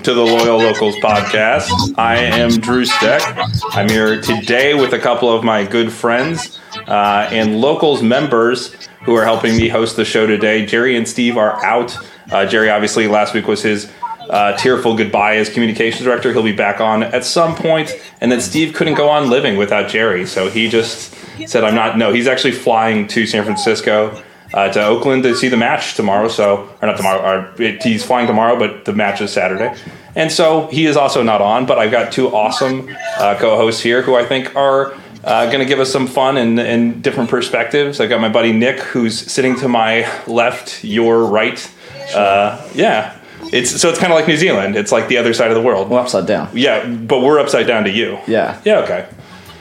to the Loyal Locals podcast. I am Drew Steck. I'm here today with a couple of my good friends uh, and Locals members who are helping me host the show today. Jerry and Steve are out. Uh, Jerry, obviously, last week was his uh, tearful goodbye as communications director. He'll be back on at some point. And then Steve couldn't go on living without Jerry, so he just said, I'm not. No, he's actually flying to San Francisco uh, to Oakland to see the match tomorrow. So, or not tomorrow, or it, he's flying tomorrow, but the match is Saturday. And so he is also not on, but I've got two awesome uh, co hosts here who I think are. Uh, going to give us some fun and, and different perspectives. I've got my buddy Nick, who's sitting to my left, your right. Uh, yeah, it's so it's kind of like New Zealand. It's like the other side of the world. Well, upside down. Yeah, but we're upside down to you. Yeah. Yeah. Okay.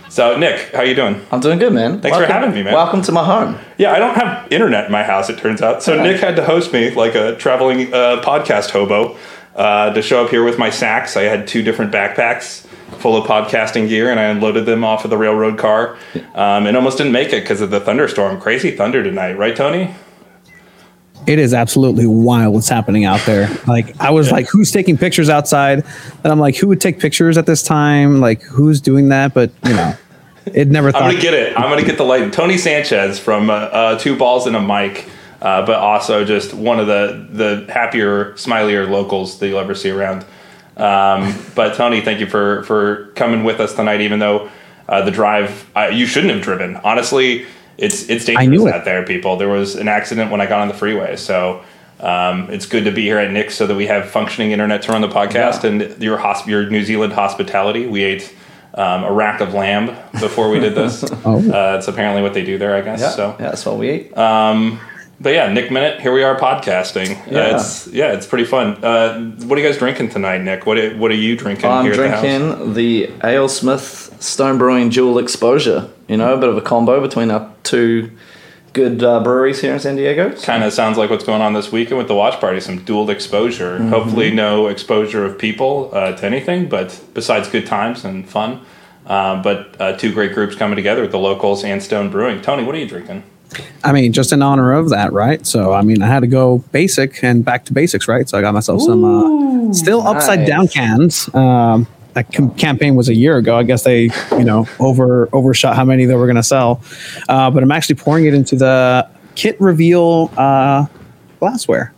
So Nick, how you doing? I'm doing good, man. Thanks for having me, man. Welcome to my home. Yeah, I don't have internet in my house. It turns out. So Yeah. Nick had to host me like a traveling uh, podcast hobo uh, to show up here with my sacks. I had two different backpacks full of podcasting gear, and I unloaded them off of the railroad car, um, and almost didn't make it because of the thunderstorm. Crazy thunder tonight, right, Tony? It is absolutely wild what's happening out there. Like I was like, who's taking pictures outside? And I'm like, who would take pictures at this time? Like who's doing that? But you know, it never I'm gonna get it. I'm gonna get the light. Tony Sanchez from uh, uh, Two Balls and a Mic, uh, but also just one of the the happier, smilier locals that you'll ever see around. Um, but Tony, thank you for for coming with us tonight. Even though uh, the drive, uh, you shouldn't have driven. Honestly, it's it's dangerous knew it. out there, people. There was an accident when I got on the freeway, so. Um, it's good to be here at Nick's so that we have functioning internet to run the podcast Yeah. and your hosp- your New Zealand hospitality. We ate um, a rack of lamb before we did this. Oh. Uh, it's apparently what they do there, I guess. Yeah. So, yeah, that's what we eat. but yeah, Nic Minnut, here we are podcasting. Yeah, Yeah. it's yeah, it's pretty fun. Uh, what are you guys drinking tonight, Nick? What are, what are you drinking I'm here at the house? drinking the, AleSmith Stone Brewing Dual Exposure. You know, a bit of a combo between our two good uh, breweries here in San Diego. Kind of sounds like what's going on this weekend with the watch party. Some dual exposure. Mm-hmm. Hopefully, no exposure of people uh, to anything, but besides good times and fun. Uh, but uh, two great groups coming together with the locals and Stone Brewing. Tony, what are you drinking? I mean, just in honor of that, right? So I mean, I had to go basic and back to basics, right? So I got myself some uh, still upside down cans. Um, that com- campaign was a year ago. I guess they, you know, over overshot how many they were going to sell. Uh, but I'm actually pouring it into the kit reveal uh, glassware.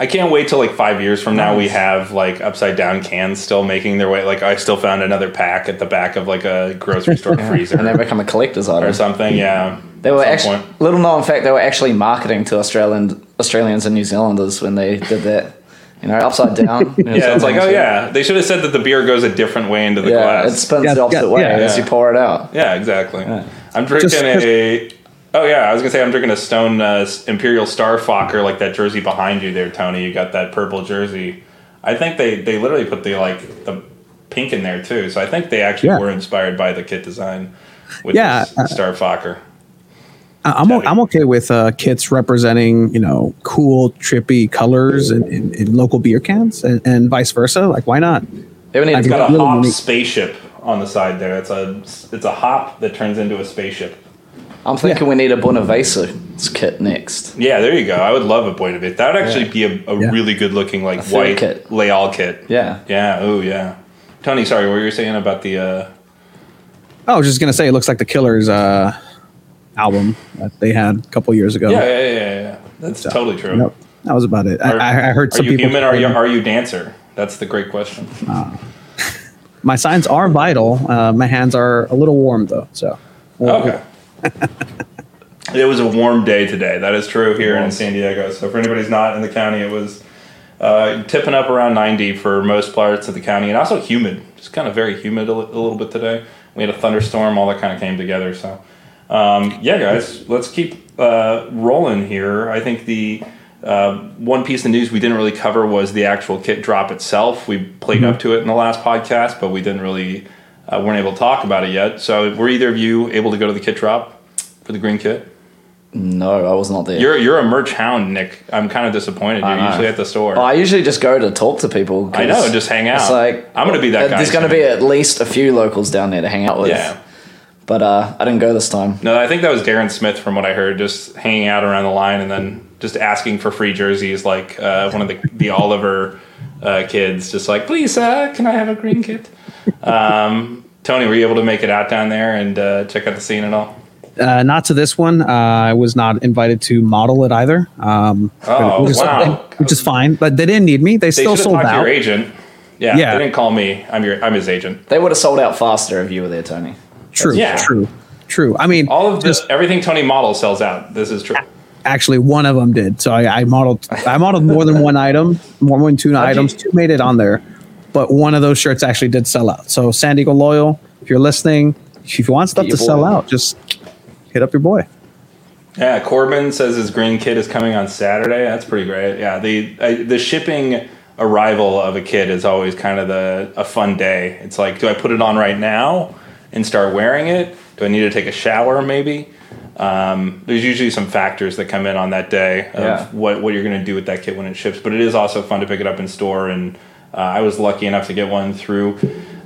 I can't wait till like five years from now. We have like upside down cans still making their way. Like I still found another pack at the back of like a grocery store freezer And they become a collector's item or something. Yeah, They were actually, point. little known fact, they were actually marketing to Australian, Australians and New Zealanders when they did that. You know, upside down. you know, Yeah, it's like oh yeah, they should have said that the beer goes a different way into the Yeah, it spins Yeah, the opposite yeah, way yeah. as Yeah. you pour it out. yeah, exactly. Yeah. I'm drinking Just- a. Oh yeah, I was gonna say I'm drinking a Stone uh, Imperial Starfucker, like that jersey behind you there, Tony. You got that purple jersey. I think they they literally put the like the pink in there too. So I think they actually Yeah. were inspired by the kit design with Yeah, this Starfucker. I- I'm, o- Heavy. I'm okay with uh, kits representing, you know, cool, trippy colors in, in, in local beer cans and, and vice versa. Like, why not? They would need I to think It's got a hop unique. spaceship on the side there. It's a it's a hop that turns into a spaceship. I'm thinking we need a Bonavesa kit next. Yeah, there you go. I would love a point of it. That would actually Yeah. be a, a Yeah. really good looking like third white kit. Leal kit. Yeah. Yeah. Oh yeah. Tony, sorry, what were you saying about the? uh Oh, I was just gonna say, it looks like the Killers uh, album that they had a couple years ago. Yeah, yeah, yeah, yeah. That's So, totally true. That was about it. Are, I, I heard Are some you people. human? Are you are you dancer? That's the great question. my signs are vital. Uh, my hands are a little warm though. So Okay. it was a warm day today. That is true here in San Diego. So for anybody who's not in the county, it was uh, tipping up around 90 for most parts of the county, and also humid. Just kind of very humid a little bit today. We had a thunderstorm. All that kind of came together. So um, yeah, guys, let's keep uh, rolling here. I think the uh, one piece of news we didn't really cover was the actual kit drop itself. We played up to it in the last podcast, but we didn't really uh, weren't able to talk about it yet. So were either of you able to go to the kit drop for the green kit? No, I was not there. You're you're a merch hound, Nick. I'm kind of disappointed. You're usually at the store. I usually just go to talk to people. I know, just hang out. It's like I'm gonna be that guy There's going to be at least a few locals down there to hang out with. yeah. But uh, I didn't go this time. No, I think that was Darren Smith from what I heard, just hanging out around the line and then just asking for free jerseys, like uh, one of the the Oliver uh, kids, just like, please, uh, can I have a green kit? um, Tony, were you able to make it out down there and uh, check out the scene at all? Uh, not to this one. Uh, I was not invited to model it either. Um, Oh, which is, wow. which is fine, but they didn't need me. They, They still sold talked to out. your agent. Yeah, Yeah. they didn't call me. I'm your, I'm his agent. They would have sold out faster if you were there, Tony. True, Yeah. true, true. I mean, All of just this, everything Tony models sells out. This is true. actually one of them did. So I, I modeled, I modeled more than one item, more than two items. you- Two made it on there, but one of those shirts actually did sell out. So San Diego Loyal, if you're listening, if you want stuff to your sell out, just hit up your boy. Yeah, Corbin says his green kid is coming on Saturday. That's pretty great. Yeah, the I, the shipping arrival of a kid is always kind of the a fun day. It's like, do I put it on right now and start wearing it? Do I need to take a shower? Maybe. Um, there's usually some factors that come in on that day of Yeah. what what you're going to do with that kit when it ships. But it is also fun to pick it up in store, and uh, I was lucky enough to get one through.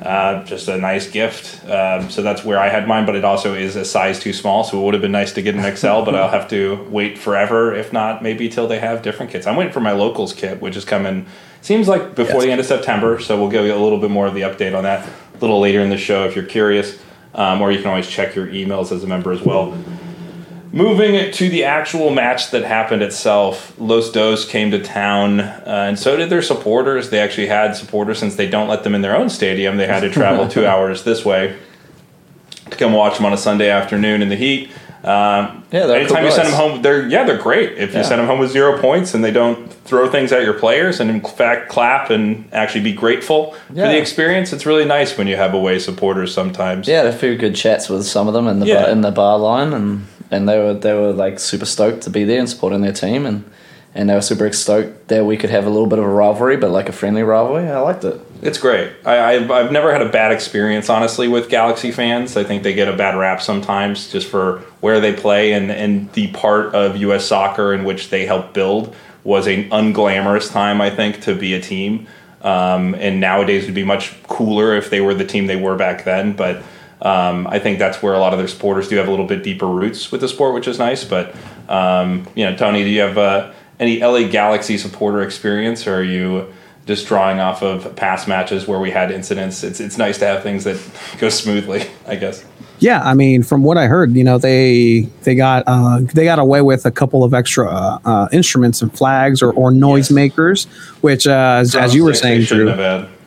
Uh, just a nice gift. Um, so that's where I had mine, but it also is a size too small. So it would have been nice to get an XL, but I'll have to wait forever. If not, maybe till they have different kits. I'm waiting for my locals kit, which is coming. Seems like before Yes. the end of September. So we'll give you a little bit more of the update on that little later in the show if you're curious, um, or you can always check your emails as a member as well. Moving to the actual match that happened itself, Los Dos came to town, uh, and so did their supporters. They actually had supporters since they don't let them in their own stadium. They had to travel two hours this way to come watch them on a Sunday afternoon in the heat. Um, Yeah, anytime you send them home, they're yeah, they're great. If you Yeah. send them home with zero points and they don't throw things at your players, and in fact clap and actually be grateful for the experience, it's really nice when you have away supporters sometimes. Yeah, had a few good chats with some of them in the Yeah. bar, in the bar line, and and they were they were like super stoked to be there and supporting their team, and and they were super stoked that we could have a little bit of a rivalry, but like a friendly rivalry. I liked it. It's great. I, I've, I've never had a bad experience, honestly, with Galaxy fans. I think they get a bad rap sometimes just for where they play and, and the part of U.S. soccer in which they helped build was an unglamorous time, I think, to be a team. Um, and nowadays would be much cooler if they were the team they were back then. But um, I think that's where a lot of their supporters do have a little bit deeper roots with the sport, which is nice. But um, you know, Tony, do you have uh, any LA Galaxy supporter experience, or are you just drawing off of past matches where we had incidents? It's it's nice to have things that go smoothly, I guess. Yeah, I mean, from what I heard, you know, they they got uh, they got away with a couple of extra uh, uh, instruments and flags or, or noise Yes. which, uh, as, as you were saying, Drew.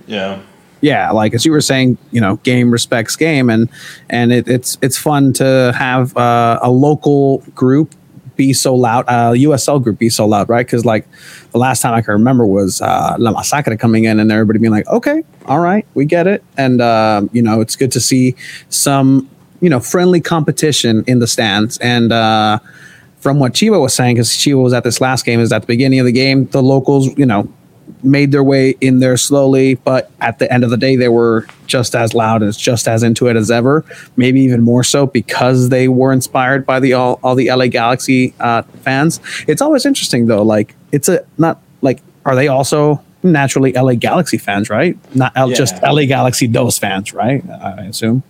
Yeah. yeah like as you were saying you know game respects game and and it, it's it's fun to have uh, a local group be so loud uh usl group be so loud right? Because like the last time i can remember was uh la masacre coming in and everybody being like okay all right we get it. And um you know it's good to see some you know friendly competition in the stands. And uh from what Chiva was saying, because Chiva was at this last game, is at the beginning of the game, the locals, you know, made their way in there slowly, but at the end of the day, they were just as loud and just as into it as ever. Maybe even more so because they were inspired by the all, all the LA Galaxy uh, fans. It's always interesting though. Like it's a not like are they also naturally LA Galaxy fans, right? Not L, just LA Galaxy Dos fans, right? I assume.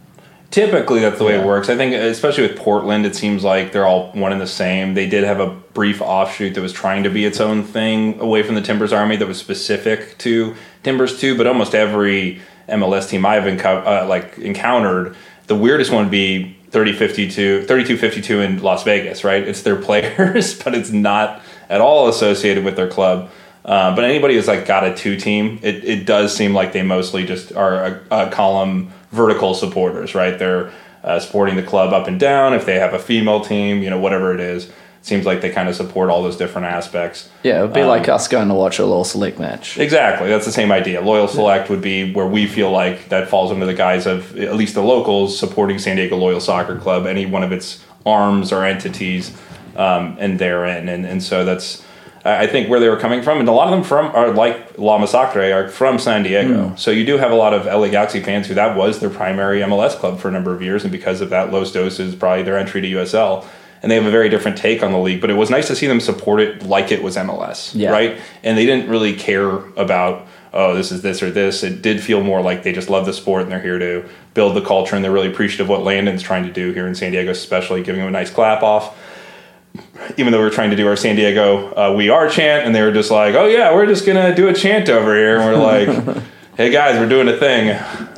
Typically, that's the way Yeah. it works. I think, especially with Portland, it seems like they're all one and the same. They did have a brief offshoot that was trying to be its own thing away from the Timbers Army that was specific to Timbers 2, But almost every MLS team I've enco- uh, like encountered, the weirdest one would be 3052, 3252 in Las Vegas. Right? It's their players, but it's not at all associated with their club. Uh, but anybody who's like got a two team, it, it does seem like they mostly just are a, a column vertical supporters, right? They're uh, supporting the club up and down. If they have a female team, you know, whatever it is, it seems like they kind of support all those different aspects. Yeah, it would be Um, like us going to watch a Loyal Select match. Exactly, that's the same idea. Loyal Select would be where we feel like that falls under the guise of at least the locals supporting San Diego Loyal Soccer Club, any one of its arms or entities, um, and therein, and and so that's. I think where they were coming from, and a lot of them from are like La Masacre are from San Diego. Hmm. So you do have a lot of LA Galaxy fans who that was their primary MLS club for a number of years, and because of that, Los Dos is probably their entry to USL, and they have a very different take on the league. But it was nice to see them support it like it was MLS, Yeah. right? And they didn't really care about oh this is this or this. It did feel more like they just love the sport and they're here to build the culture, and they're really appreciative of what Landon's trying to do here in San Diego, especially giving them a nice clap off even though we are trying to do our San Diego uh, "We Are" chant, and they were just like, "Oh yeah, we're just gonna do a chant over here," and we're like. Hey guys, we're doing a thing.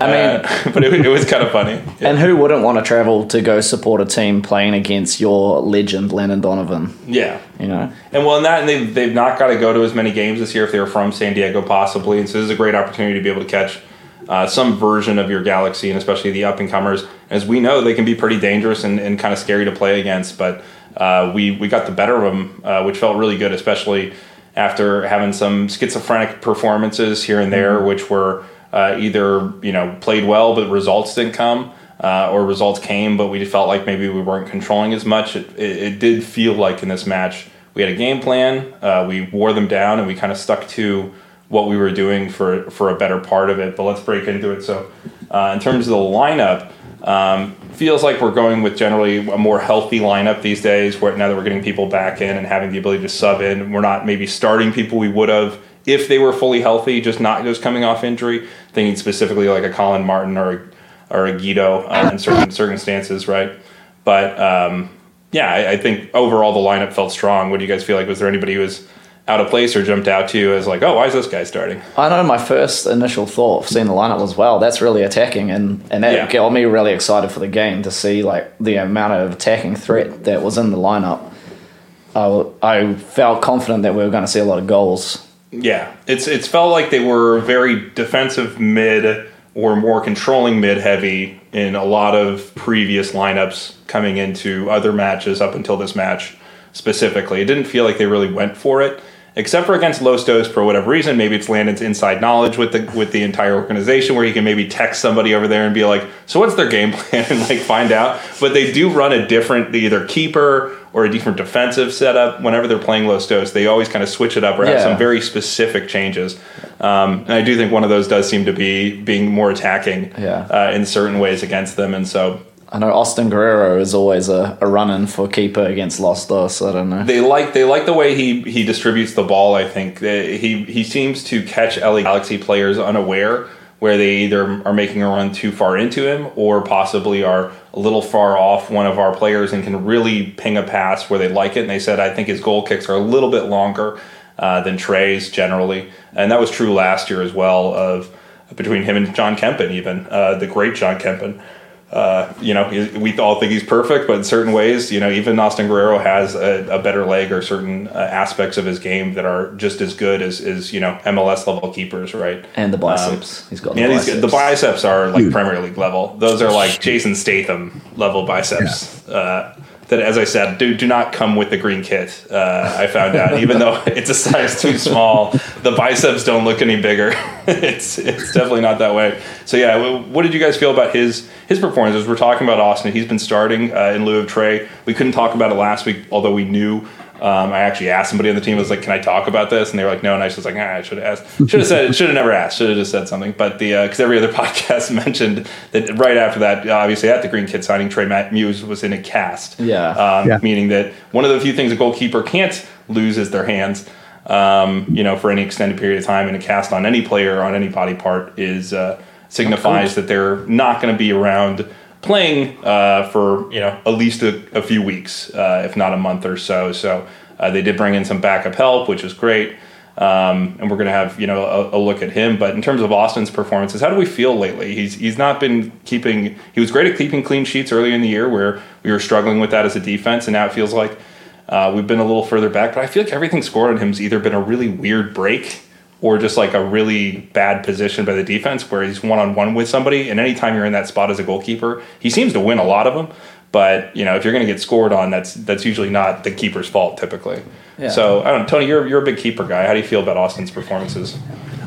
I mean- Uh, but it, it was kind of funny. Yeah. And who wouldn't want to travel to go support a team playing against your legend, Landon Donovan? yeah. You know, And well, in that, and they've, they've not got to go to as many games this year if they were from San Diego, possibly. And so this is a great opportunity to be able to catch uh, some version of your Galaxy, and especially the up and comers. As we know, they can be pretty dangerous and, and kind of scary to play against. But uh, we we got the better of them, uh, which felt really good, especially after having some schizophrenic performances here and there, which were uh, either you know played well but results didn't come. Uh, or results came, but we felt like maybe we weren't controlling as much. It, it, it did feel like in this match we had a game plan. Uh, we wore them down, and we kind of stuck to what we were doing for for a better part of it. But let's break into it. So, uh, in terms of the lineup, um, feels like we're going with generally a more healthy lineup these days. Where now that we're getting people back in and having the ability to sub in, we're not maybe starting people we would have if they were fully healthy, just not just coming off injury. Thinking specifically like a Colin Martin or a, or a Guido uh, in certain circumstances, right? But um, yeah, I, I think overall the lineup felt strong. What do you guys feel like? Was there anybody who was out of place or jumped out to you as like, oh, why is this guy starting? I know my first initial thought of seeing the lineup was, wow, that's really attacking, and and that Yeah. got me really excited for the game to see like the amount of attacking threat that was in the lineup. I felt confident that we were going to see a lot of goals. Yeah, it's it's felt like they were very defensive mid or more controlling mid heavy in a lot of previous lineups coming into other matches up until this match specifically. It didn't feel like they really went for it. Except for against Los Dos for whatever reason, maybe it's Landon's inside knowledge with the with the entire organization, where he can maybe text somebody over there and be like, "So what's their game plan?" and like find out. But they do run a different either keeper or a different defensive setup whenever they're playing Los Dos. They always kind of switch it up or have Yeah. some very specific changes. Um, and I do think one of those does seem to be being more attacking Yeah. uh, in certain ways against them, and so I know Austin Guerrero is always a, a run in for keeper against Los Dos. I don't know. they like they like the way he he distributes the ball. I think They- he he seems to catch LA Galaxy players unaware, where they either are making a run too far into him or possibly are a little far off one of our players and can really ping a pass where they like it. And they said I think his goal kicks are a little bit longer uh, than Trey's generally, and that was true last year as well. Of between him and John Kempin, even uh, the great John Kempin uh, you know, he- we all think he's perfect, but in certain ways, you know, even Austin Guerrero has a, a better leg or certain uh, aspects of his game that are just as good as, as you know, MLS level keepers, right? and the biceps. he's got the Yeah, biceps. these, the biceps are like Premier League level. Those are like Jason Statham level biceps. Uh, that, as I said, do do not come with the green kit. Uh, I found out, even though it's a size too small, the biceps don't look any bigger. it's it's definitely not that way. So yeah, what did you guys feel about his his performances? We're talking about Austin. He's been starting uh, in lieu of Trey. We couldn't talk about it last week, although we knew. Um, I actually asked somebody on the team. I was like, "Can I talk about this?" And they were like, "No." And I was just like, ah, "I should have asked. Should have said. Should have never asked. Should have just said something." But the because every other podcast mentioned that right after that, obviously at the Green Kid signing, Trey Matt Muse was in a cast. Yeah. Um, Yeah. Meaning that one of the few things a goalkeeper can't lose is their hands. Um, you know, for any extended period of time, and a cast on any player on any body part is uh, signifies that they're not going to be around playing uh, for you know at least a, a few weeks, uh, if not a month or so. So uh, they did bring in some backup help, which is great. Um, and we're going to have you know a, a look at him. But in terms of Austin's performances, how do we feel lately? He's he's not been keeping. He was great at keeping clean sheets earlier in the year, where we were struggling with that as a defense, and now it feels like uh, we've been a little further back. But I feel like everything scored on him's either been a really weird break or just like a really bad position by the defense where he's one on one with somebody. And anytime you're in that spot as a goalkeeper, he seems to win a lot of them. But you know, if you're going to get scored on, that's that's usually not the keeper's fault typically. Yeah. So I don't know, Tony. You're you're a big keeper guy. How do you feel about Austin's performances?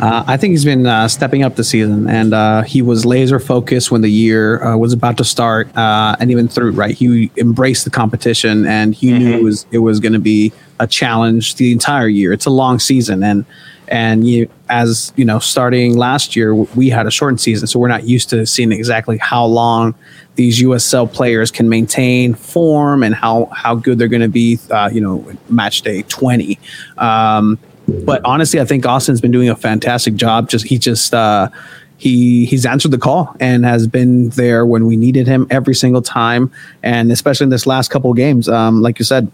Uh, I think he's been uh, stepping up this season, and uh, he was laser focused when the year uh, was about to start, uh, and even through. Right, he embraced the competition, and he knew it was it was going to be a challenge the entire year. It's a long season, and and you as you know, starting last year, we had a shortened season, so we're not used to seeing exactly how long these USL players can maintain form and how how good they're going to be. Uh, you know, match day twenty. Um, but honestly, I think Austin's been doing a fantastic job. Just he just uh, he he's answered the call and has been there when we needed him every single time, and especially in this last couple of games. Um, like you said,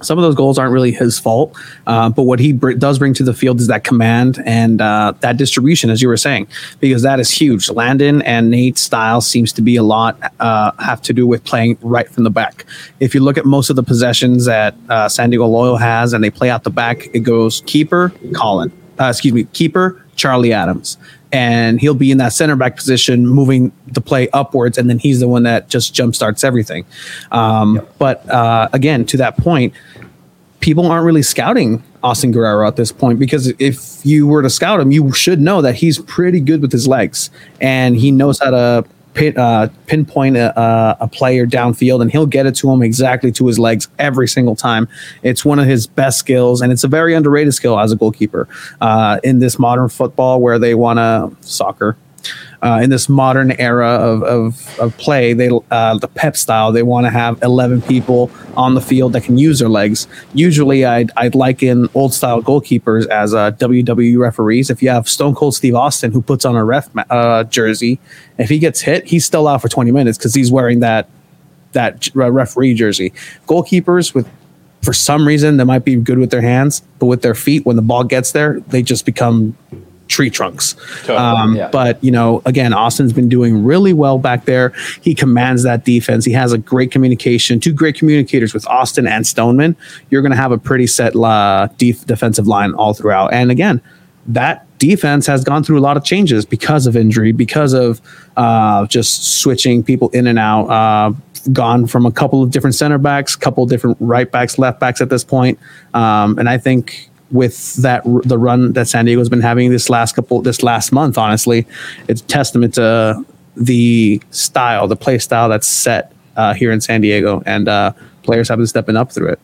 some of those goals aren't really his fault, uh, but what he br- does bring to the field is that command and uh, that distribution, as you were saying, because that is huge. Landon and Nate's style seems to be a lot uh, have to do with playing right from the back. If you look at most of the possessions that uh, San Diego Loyal has, and they play out the back, it goes keeper, Colin, uh, excuse me, keeper, Charlie Adams. And he'll be in that center back position, moving the play upwards, and then he's the one that just jump starts everything. Um, yep. But uh, again, to that point, people aren't really scouting Austin Guerrero at this point because if you were to scout him, you should know that he's pretty good with his legs and he knows how to pin, uh, pinpoint a, a, player downfield and he'll get it to him exactly to his legs every single time. It's one of his best skills and it's a very underrated skill as a goalkeeper uh, in this modern football where they want to soccer uh, in this modern era of, of, of play, they uh, the pep style, they want to have 11 people on the field that can use their legs. Usually, I'd, I'd liken old style goalkeepers as uh, WWE referees. If you have Stone Cold Steve Austin, who puts on a ref uh, jersey, if he gets hit, he's still out for 20 minutes because he's wearing that that referee jersey. Goalkeepers with for some reason they might be good with their hands, but with their feet, when the ball gets there, they just become tree trunks. Totally, um, yeah. But you know, again, Austin's been doing really well back there. He commands that defense. He has a great communication, two great communicators with Austin and Stoneman. You're going to have a pretty set uh, def- defensive line all throughout. And again, that defense has gone through a lot of changes because of injury, because of uh, just switching people in and out. Uh, gone from a couple of different center backs, couple of different right backs, left backs at this point. Um, and I think with that the run that San Diego's been having this last couple this last month. Honestly, it's testament to the style, the play style that's set uh, here in San Diego, and uh, players have been stepping up through it.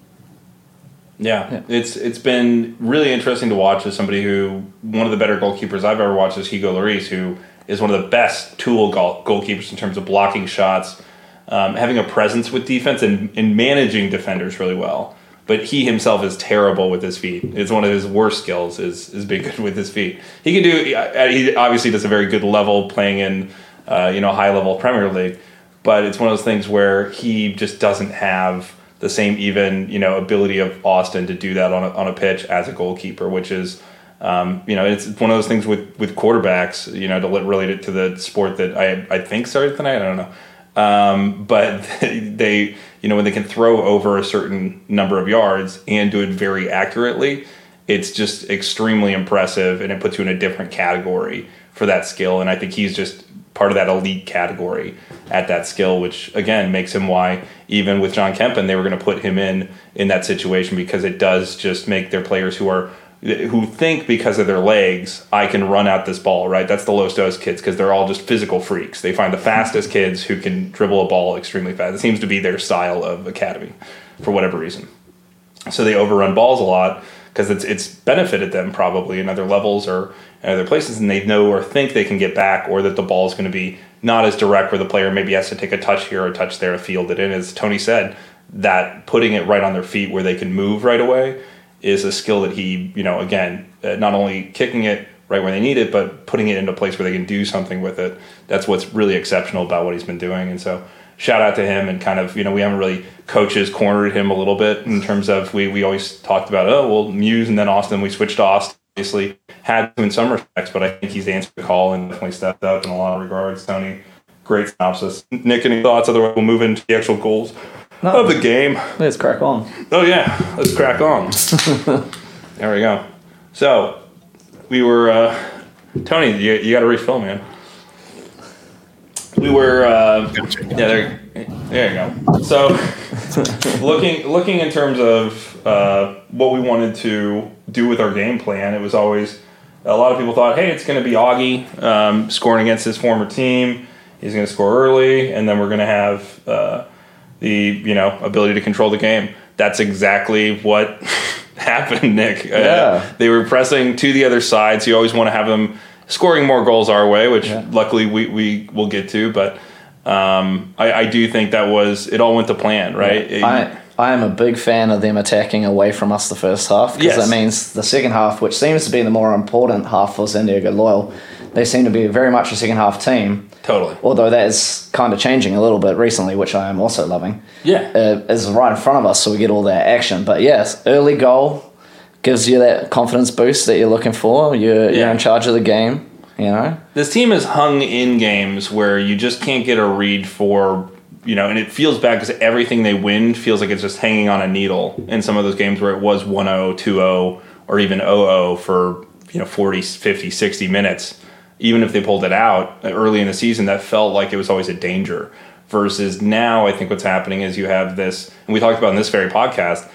Yeah, yeah, it's it's been really interesting to watch as somebody who one of the better goalkeepers I've ever watched is Hugo Lloris, who is one of the best tool goal, goalkeepers in terms of blocking shots, um, having a presence with defense, and, and managing defenders really well but he himself is terrible with his feet. It's one of his worst skills is is being good with his feet. He can do. He obviously does a very good level playing in, uh, you know, high level Premier League, but it's one of those things where he just doesn't have the same even you know ability of Austin to do that on a, on a pitch as a goalkeeper, which is. Um, you know, it's one of those things with, with quarterbacks, you know, to relate it to the sport that I, I think started tonight. I don't know. Um, but they, you know, when they can throw over a certain number of yards and do it very accurately, it's just extremely impressive and it puts you in a different category for that skill. And I think he's just part of that elite category at that skill, which again makes him why even with John Kempin they were going to put him in in that situation because it does just make their players who are who think because of their legs, I can run out this ball, right? That's the Los Dos kids because they're all just physical freaks. They find the fastest kids who can dribble a ball extremely fast. It seems to be their style of academy for whatever reason. So they overrun balls a lot because it's it's benefited them probably in other levels or in other places, and they know or think they can get back, or that the ball is going to be not as direct, where the player maybe has to take a touch here or a touch there to field it in. As Tony said, that putting it right on their feet where they can move right away is a skill that he, you know, again, uh, not only kicking it right where they need it, but putting it into a place where they can do something with it. That's what's really exceptional about what he's been doing. And so, shout out to him and kind of, you know, we haven't really coaches cornered him a little bit in terms of we, we always talked about, oh, well, Muse and then Austin, we switched to Austin. Obviously, had to in some respects, but I think he's answered the call and definitely stepped up in a lot of regards. Tony, great synopsis. Nick, any thoughts? Otherwise, we'll move into the actual goals no. of the game. Let's crack on. Oh yeah, let's crack on. there we go. So we were uh, Tony. You, you got to refill, man. We were uh, yeah there. There you go. So looking looking in terms of uh, what we wanted to do with our game plan, it was always a lot of people thought, hey, it's going to be Augie um, scoring against his former team. He's going to score early, and then we're going to have uh, the you know ability to control the game. That's exactly what happened, Nick. Uh, yeah. Uh, they were pressing to the other side, so you always want to have them scoring more goals our way, which yeah. luckily we, we will get to. But um, I, I, do think that was it all went to plan, right? Yeah. I, I am a big fan of them attacking away from us the first half because yes. that means the second half, which seems to be the more important half for San Diego Loyal, they seem to be very much a second half team. Totally. Although that is kind of changing a little bit recently, which I am also loving. Yeah. uh, is right in front of us, so we get all that action. But yes, early goal gives you that confidence boost that you're looking for. You're, you're in charge of the game, you know? This team is hung in games where you just can't get a read for, you know, and it feels bad because everything they win feels like it's just hanging on a needle in some of those games where it was 1 0, 2 0, or even 0 0 for, you know, 40, 50, 60 minutes. Even if they pulled it out early in the season, that felt like it was always a danger. Versus now, I think what's happening is you have this, and we talked about in this very podcast,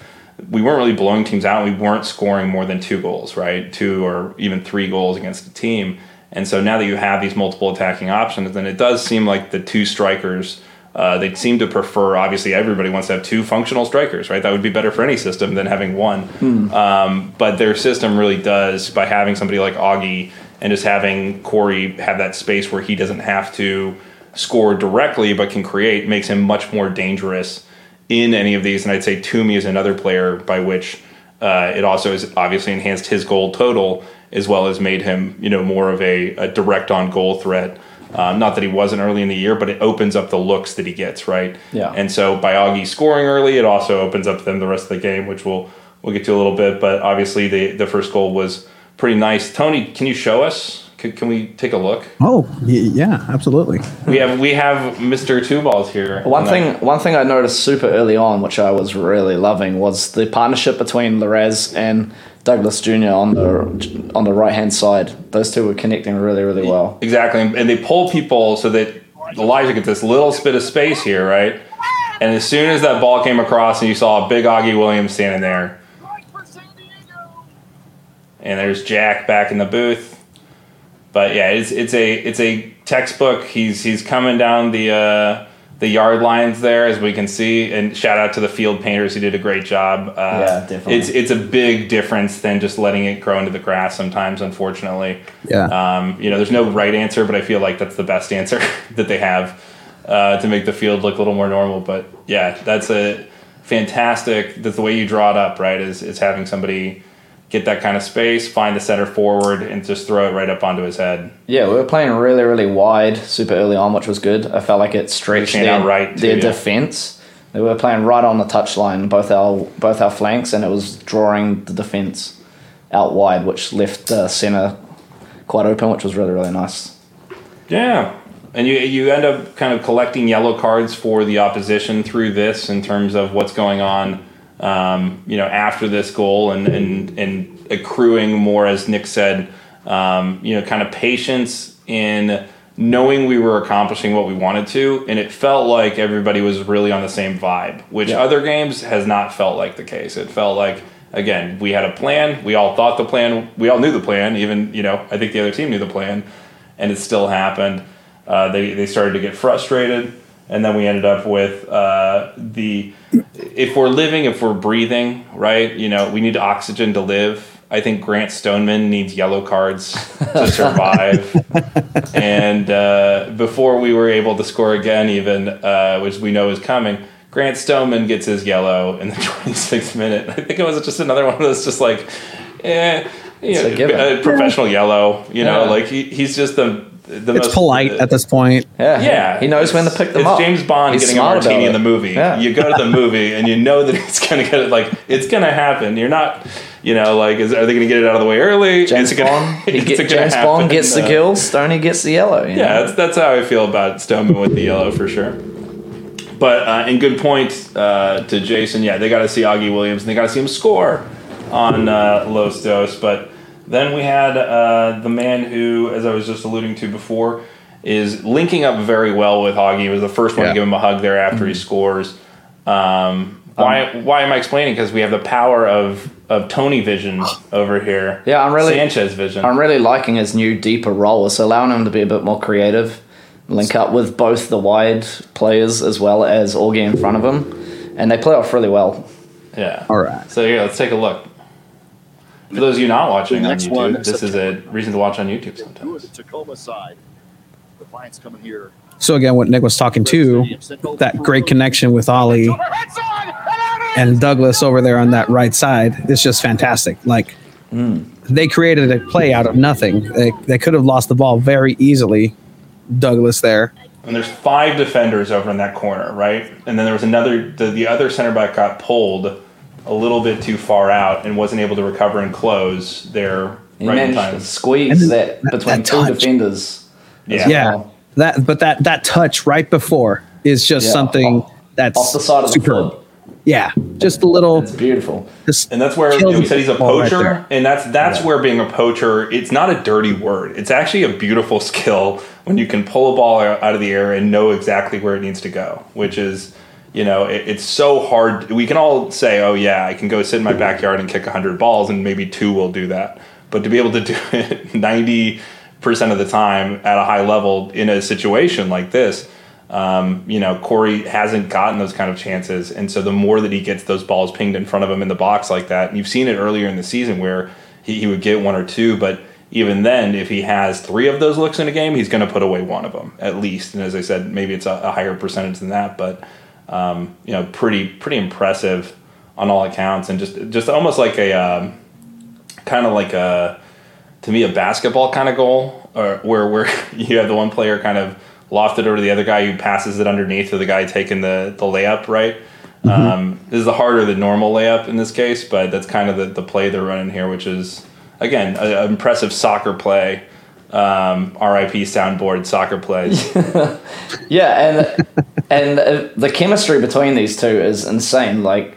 we weren't really blowing teams out. We weren't scoring more than two goals, right? Two or even three goals against a team. And so now that you have these multiple attacking options, then it does seem like the two strikers, uh, they seem to prefer, obviously, everybody wants to have two functional strikers, right? That would be better for any system than having one. Um, but their system really does, by having somebody like Augie and just having Corey have that space where he doesn't have to score directly but can create, makes him much more dangerous in any of these. And I'd say Tumi is another player by which uh, it also has obviously enhanced his goal total as well as made him, you know, more of a, a direct on goal threat. Um, not that he wasn't early in the year, but it opens up the looks that he gets, right? Yeah. And so by Augie scoring early, it also opens up them the rest of the game, which we'll we'll get to a little bit. But obviously, the the first goal was pretty nice. Tony, can you show us? Can, can we take a look? Oh, yeah, absolutely. We have we have Mr. Two Balls here. One tonight. thing, one thing I noticed super early on, which I was really loving, was the partnership between Larez and Douglas Jr. on the on the right hand side. Those two were connecting really, really well. Exactly, and they pull people so that Elijah gets this little bit of space here, right? And as soon as that ball came across, and you saw a big Augie Williams standing there, and there's Jack back in the booth. But yeah, it's it's a it's a textbook. He's he's coming down the uh, the yard lines there, as we can see. And shout out to the field painters who did a great job. Uh, Yeah, definitely. It's it's a big difference than just letting it grow into the grass. Sometimes, unfortunately. Yeah. Um, you know, there's no right answer, but I feel like that's the best answer that they have uh, to make the field look a little more normal. But yeah, that's a fantastic. That's the way you draw it up, right? Is is having somebody get that kind of space, find the center forward, and just throw it right up onto his head. Yeah, we were playing really, really wide super early on, which was good. I felt like it stretched their, out right, too, their yeah. defense. They were playing right on the touchline, both our both our flanks, and it was drawing the defense out wide, which left the center quite open, which was really, really nice. Yeah. And you you end up kind of collecting yellow cards for the opposition through this in terms of what's going on, um, you know, after this goal and, and, and accruing more, as Nick said, um, you know, kind of patience in knowing we were accomplishing what we wanted to. And it felt like everybody was really on the same vibe, which Yeah. other games has not felt like the case. It felt like, again, we had a plan. We all thought the plan, we all knew the plan. Even, you know, I think the other team knew the plan and it still happened. Uh, they, they started to get frustrated, and then we ended up with uh, the if we're living, if we're breathing, right? You know, we need oxygen to live. I think Grant Stoneman needs yellow cards to survive. and uh, before we were able to score again, even uh, which we know is coming, Grant Stoneman gets his yellow in the 26th minute. I think it was just another one of those, just like, eh, you a know, a professional yellow. You know, Yeah. like he, he's just the the it's most polite at this point. Yeah, yeah, he knows when to pick them it's up. James Bond He's getting a martini in the movie. Yeah. You go to the movie and you know that it's gonna get it. Like it's gonna happen. You're not, you know, like is, are they gonna get it out of the way early? James gonna- Bond, get, James happen? Bond gets the Uh, kill, Stoney gets the yellow. you Yeah, know? that's that's how I feel about Stoneman with the yellow for sure. But uh, and good point uh, to Jason. Yeah, they got to see Augie Williams and they got to see him score on uh, Los Dos. But then we had uh, the man who, as I was just alluding to before, is linking up very well with Augie. He was the first one Yeah. to give him a hug there after he scores. Um, why? why am I explaining? Because we have the power of of Tony Vision over here. Yeah, I'm really- Sanchez Vision. I'm really liking his new deeper role. It's allowing him to be a bit more creative, link up with both the wide players as well as Augie in front of him, and they play off really well. yeah. All right. So yeah, let's take a look. For those of you not watching The on YouTube, one, this is a reason to watch on YouTube Good sometimes. Tacoma side. The Lions coming here. So again, what Nick was talking to, that great connection with Ollie and Douglas over there on that right side, it's just fantastic. Like hmm. they created a play out of nothing. They, they could have lost the ball very easily. Douglas there. And there's five defenders over in that corner, right? And then there was another. The, the other center back got pulled a little bit too far out and wasn't able to recover and close there He right in managed time. to squeeze And that that- between that two touch. defenders. Yeah. Yeah, well. that but that that touch right before is just Yeah, something off- that's Off the side of the superb. Yeah, just a little. It's beautiful. And that's where kills we said he's a the ball right poacher, and that's that's Yeah. where being a poacher. It's not a dirty word. It's actually a beautiful skill when you can pull a ball out out of the air and know exactly where it needs to go. Which is, you know, it, it's so hard. We can all say, "Oh yeah, I can go sit in my backyard and kick hundred balls, and maybe two will do that." But to be able to do it ninety percent of the time at a high level in a situation like this, um, you know, Corey hasn't gotten those kind of chances. And so the more that he gets those balls pinged in front of him in the box like that, and you've seen it earlier in the season where he, he would get one or two, but even then, if he has three of those looks in a game, he's going to put away one of them at least. And as I said, maybe it's a, a higher percentage than that, but um, you know, pretty pretty impressive on all accounts, and just just almost like a um, kind of like a to me a basketball kind of goal, or where where you have the one player kind of lofted over to the other guy who passes it underneath to the guy taking the the layup right. Um, this is a harder than normal layup in this case, but that's kind of the, the play they're running here, which is again an impressive soccer play. Um, RIP soundboard soccer plays. Yeah, and and the chemistry between these two is insane. Like,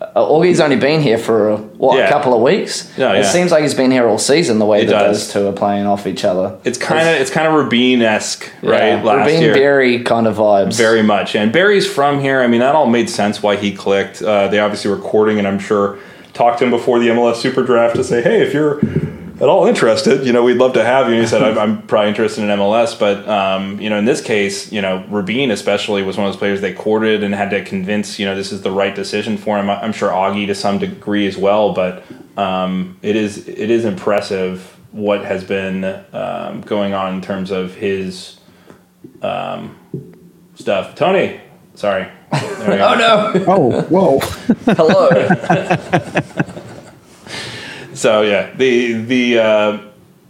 uh, Augie's only been here for uh, what Yeah. a couple of weeks. Yeah, it seems like he's been here all season. The way It that does. those two are playing off each other. It's kind of it's kind of Rabin esque, right? Yeah, Last Rabin year, Berry kind of vibes. very much. And Barry's from here. I mean, that all made sense why he clicked. Uh, they obviously were courting, and I'm sure talked to him before the MLS Super Draft to say, hey, if you're at all interested, you know, we'd love to have you. And he said, I'm, I'm probably interested in MLS, but um, you know, in this case, you know, Rabin especially was one of those players they courted and had to convince, you know, this is the right decision for him. I'm sure Augie to some degree as well, but um, it is it is impressive what has been um, going on in terms of his um, stuff. Tony, sorry. There we go. Oh no! Oh, whoa! Hello. So yeah, the the uh,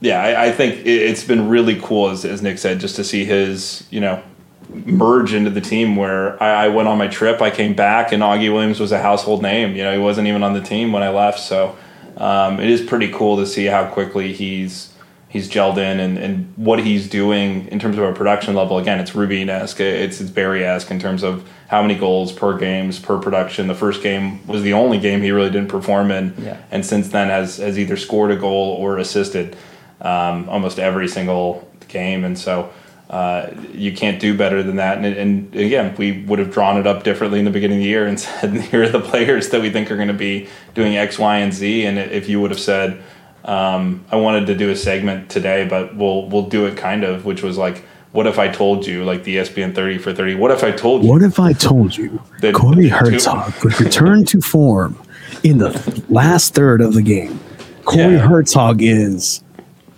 yeah, I, I think it, it's been really cool, as, as Nick said, just to see his you know merge into the team. Where I, I went on my trip, I came back, and Augie Williams was a household name. You know, he wasn't even on the team when I left, so um, it is pretty cool to see how quickly he's he's gelled in and, and what he's doing in terms of a production level. Again, it's Rubin esque, it's it's Barry esque in terms of how many goals per games per production. The first game was the only game he really didn't perform in, Yeah. and since then has has either scored a goal or assisted um, almost every single game. And so uh, you can't do better than that. And, and again, we would have drawn it up differently in the beginning of the year and said, here are the players that we think are going to be doing X, Y, and Z. And if you would have said, um, I wanted to do a segment today, but we'll we'll do it kind of, which was like, what if I told you, like the ESPN thirty for thirty? What if I told you? What if I told you That- Corey Hertzog would return to form in the last third of the game? Corey Yeah. Herzog is,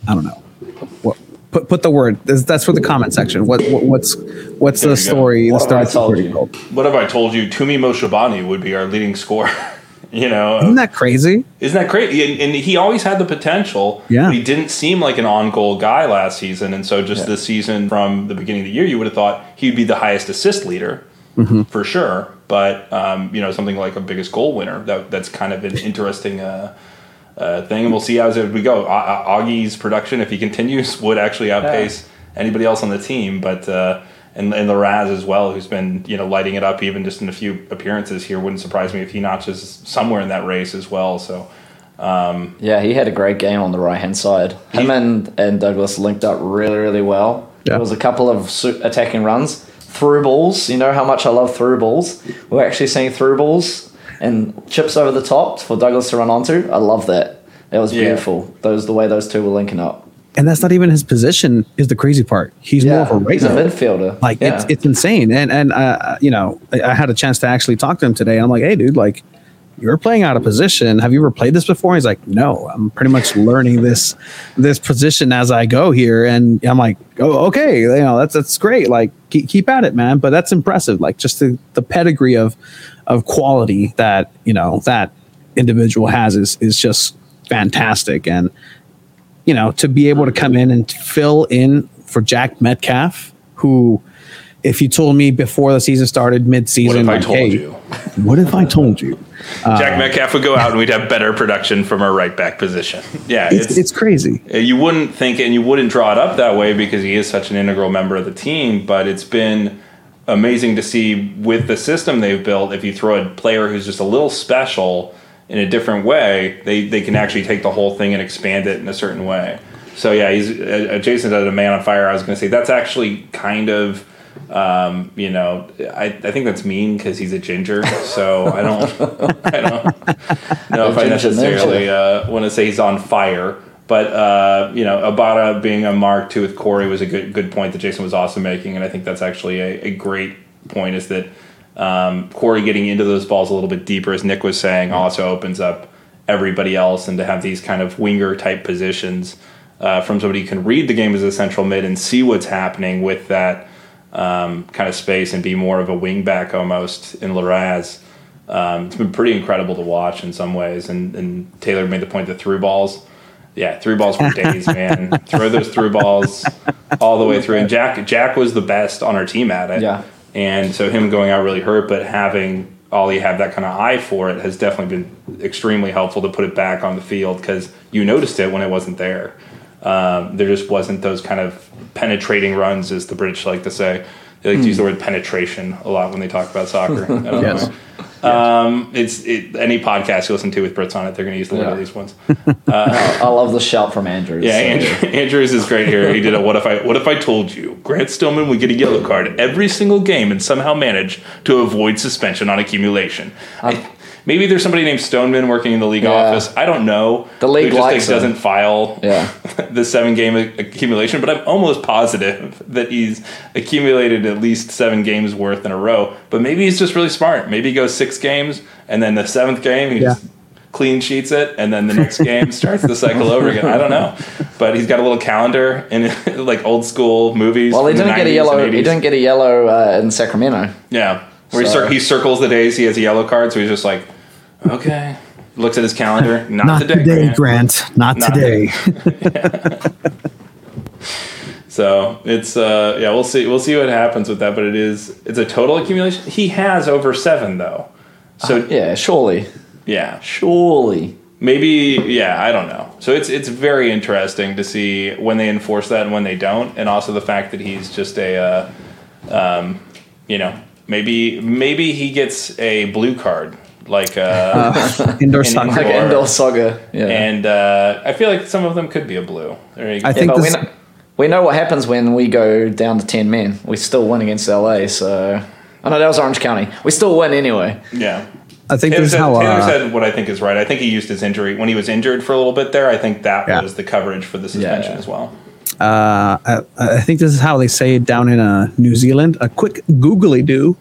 I don't know. What, put put the word. That's, that's for the comment section. What, what what's what's There the you go. story? What the if I story told you? What if I told you Tumi Moshobane would be our leading scorer? you know, Isn't that crazy? Isn't that crazy? And, and he always had the potential. Yeah. But he didn't seem like an on goal guy last season. And so just Yeah. this season from the beginning of the year, you would have thought he'd be the highest assist leader Mm-hmm. for sure. But, um, you know, something like a biggest goal winner, that, that's kind of an interesting uh, uh, thing. And we'll see how as we go. A- A- Augie's production, if he continues, would actually outpace anybody else on the team. But, uh, and, and Raz as well, who's been you know lighting it up even just in a few appearances here. Wouldn't surprise me if he notches somewhere in that race as well. So um, Yeah, he had a great game on the right hand side. Him and, and Douglas linked up really, really well. Yeah. There was a couple of attacking runs, through balls. You know how much I love through balls. We're actually seeing through balls and chips over the top for Douglas to run onto. I love that. That was Yeah. beautiful. Those the way those two were linking up. And that's not even his position. Is the crazy part? He's more of a right he's a midfielder. Like yeah. it's it's insane. And and uh, you know, I, I had a chance to actually talk to him today. I'm like, hey, dude, like you're playing out of position. Have you ever played this before? He's like, no, I'm pretty much learning this this position as I go here. And I'm like, oh, okay, you know, that's that's great. Like keep, keep at it, man. But that's impressive. Like just the, the pedigree of of quality that you know that individual has is is just fantastic. And, you know, to be able to come in and fill in for Jack Metcalf, who, if you told me before the season started, mid-season, What if I like, told hey, you? What if I told you? Jack uh, Metcalf would go out and we'd have better production from our right back position. Yeah, It's, it's crazy. Uh, you wouldn't think and you wouldn't draw it up that way because he is such an integral member of the team but it's been amazing to see with the system they've built if you throw a player who's just a little special in a different way they, they can actually take the whole thing and expand it in a certain way so yeah he's uh, jason did a man on fire i was going to say that's actually kind of um, you know, I, I think that's mean because he's a ginger. So I don't, I don't know if I necessarily uh, want to say he's on fire. But uh, you know, Abada being a mark too with Corey was a good good point that Jason was also making, and I think that's actually a, a great point. Is that um, Corey getting into those balls a little bit deeper, as Nick was saying, also opens up everybody else, and to have these kind of winger type positions uh, from somebody who can read the game as a central mid and see what's happening with that um, kind of space and be more of a wing back almost in Laraz. Um, it's been pretty incredible to watch in some ways. And, and Taylor made the point that through balls, yeah, through balls for days, man. Throw those through balls all the way through. And Jack Jack was the best on our team at it. Yeah. And so him going out really hurt, but having Ollie have that kind of eye for it has definitely been extremely helpful to put it back on the field because you noticed it when it wasn't there. Um, there just wasn't those kind of penetrating runs, as the British like to say. They like to use the word penetration a lot when they talk about soccer. I don't Yes. know. Um, it's it, any podcast you listen to with Brits on it, they're going to use the word Yeah. at least once. I love the shout from Andrews. Yeah, So- Andrew, Andrews is great here. He did a what if I what if I told you Grant Stoneman would get a yellow card every single game and somehow manage to avoid suspension on accumulation. I- maybe there's somebody named Stoneman working in the league Yeah. office. I don't know. The league who just likes doesn't file Yeah. the seven game accumulation, but I'm almost positive that he's accumulated at least seven games worth in a row. But maybe he's just really smart. Maybe he goes six games and then the seventh game he Yeah. just clean sheets it and then the next game starts the cycle over again. I don't know. But he's got a little calendar in like old school movies. Well, he from the didn't get a yellow. He 80s. didn't get a yellow uh, in Sacramento. Yeah. Where he, cir- he circles the days he has a yellow card, so he's just like, okay. Looks at his calendar. Not, Not today, today, Grant. Grant. Not, Not today. So it's uh yeah we'll see we'll see what happens with that but it is it's a total accumulation. He has over seven though, so Yeah, surely, yeah surely. maybe yeah I don't know. So it's it's very interesting to see when they enforce that and when they don't, and also the fact that he's just a uh, um, you know maybe maybe he gets a blue card like uh, Indoor In soccer. Like Or- Endor Saga. Yeah. and uh, I feel like some of them could be a blue. There you go. I yeah, think but we this- know, we know what happens when we go down to ten men. We still win against LA. So, oh no, that was Orange County. We still win anyway. yeah. I think Taylor, said, how. Taylor Uh, said what I think is right. I think he used his injury when he was injured for a little bit there. I think that Yeah. was the coverage for the suspension Yeah. as well. uh, I, I think this is how they say it down in uh, New Zealand. A quick googly do.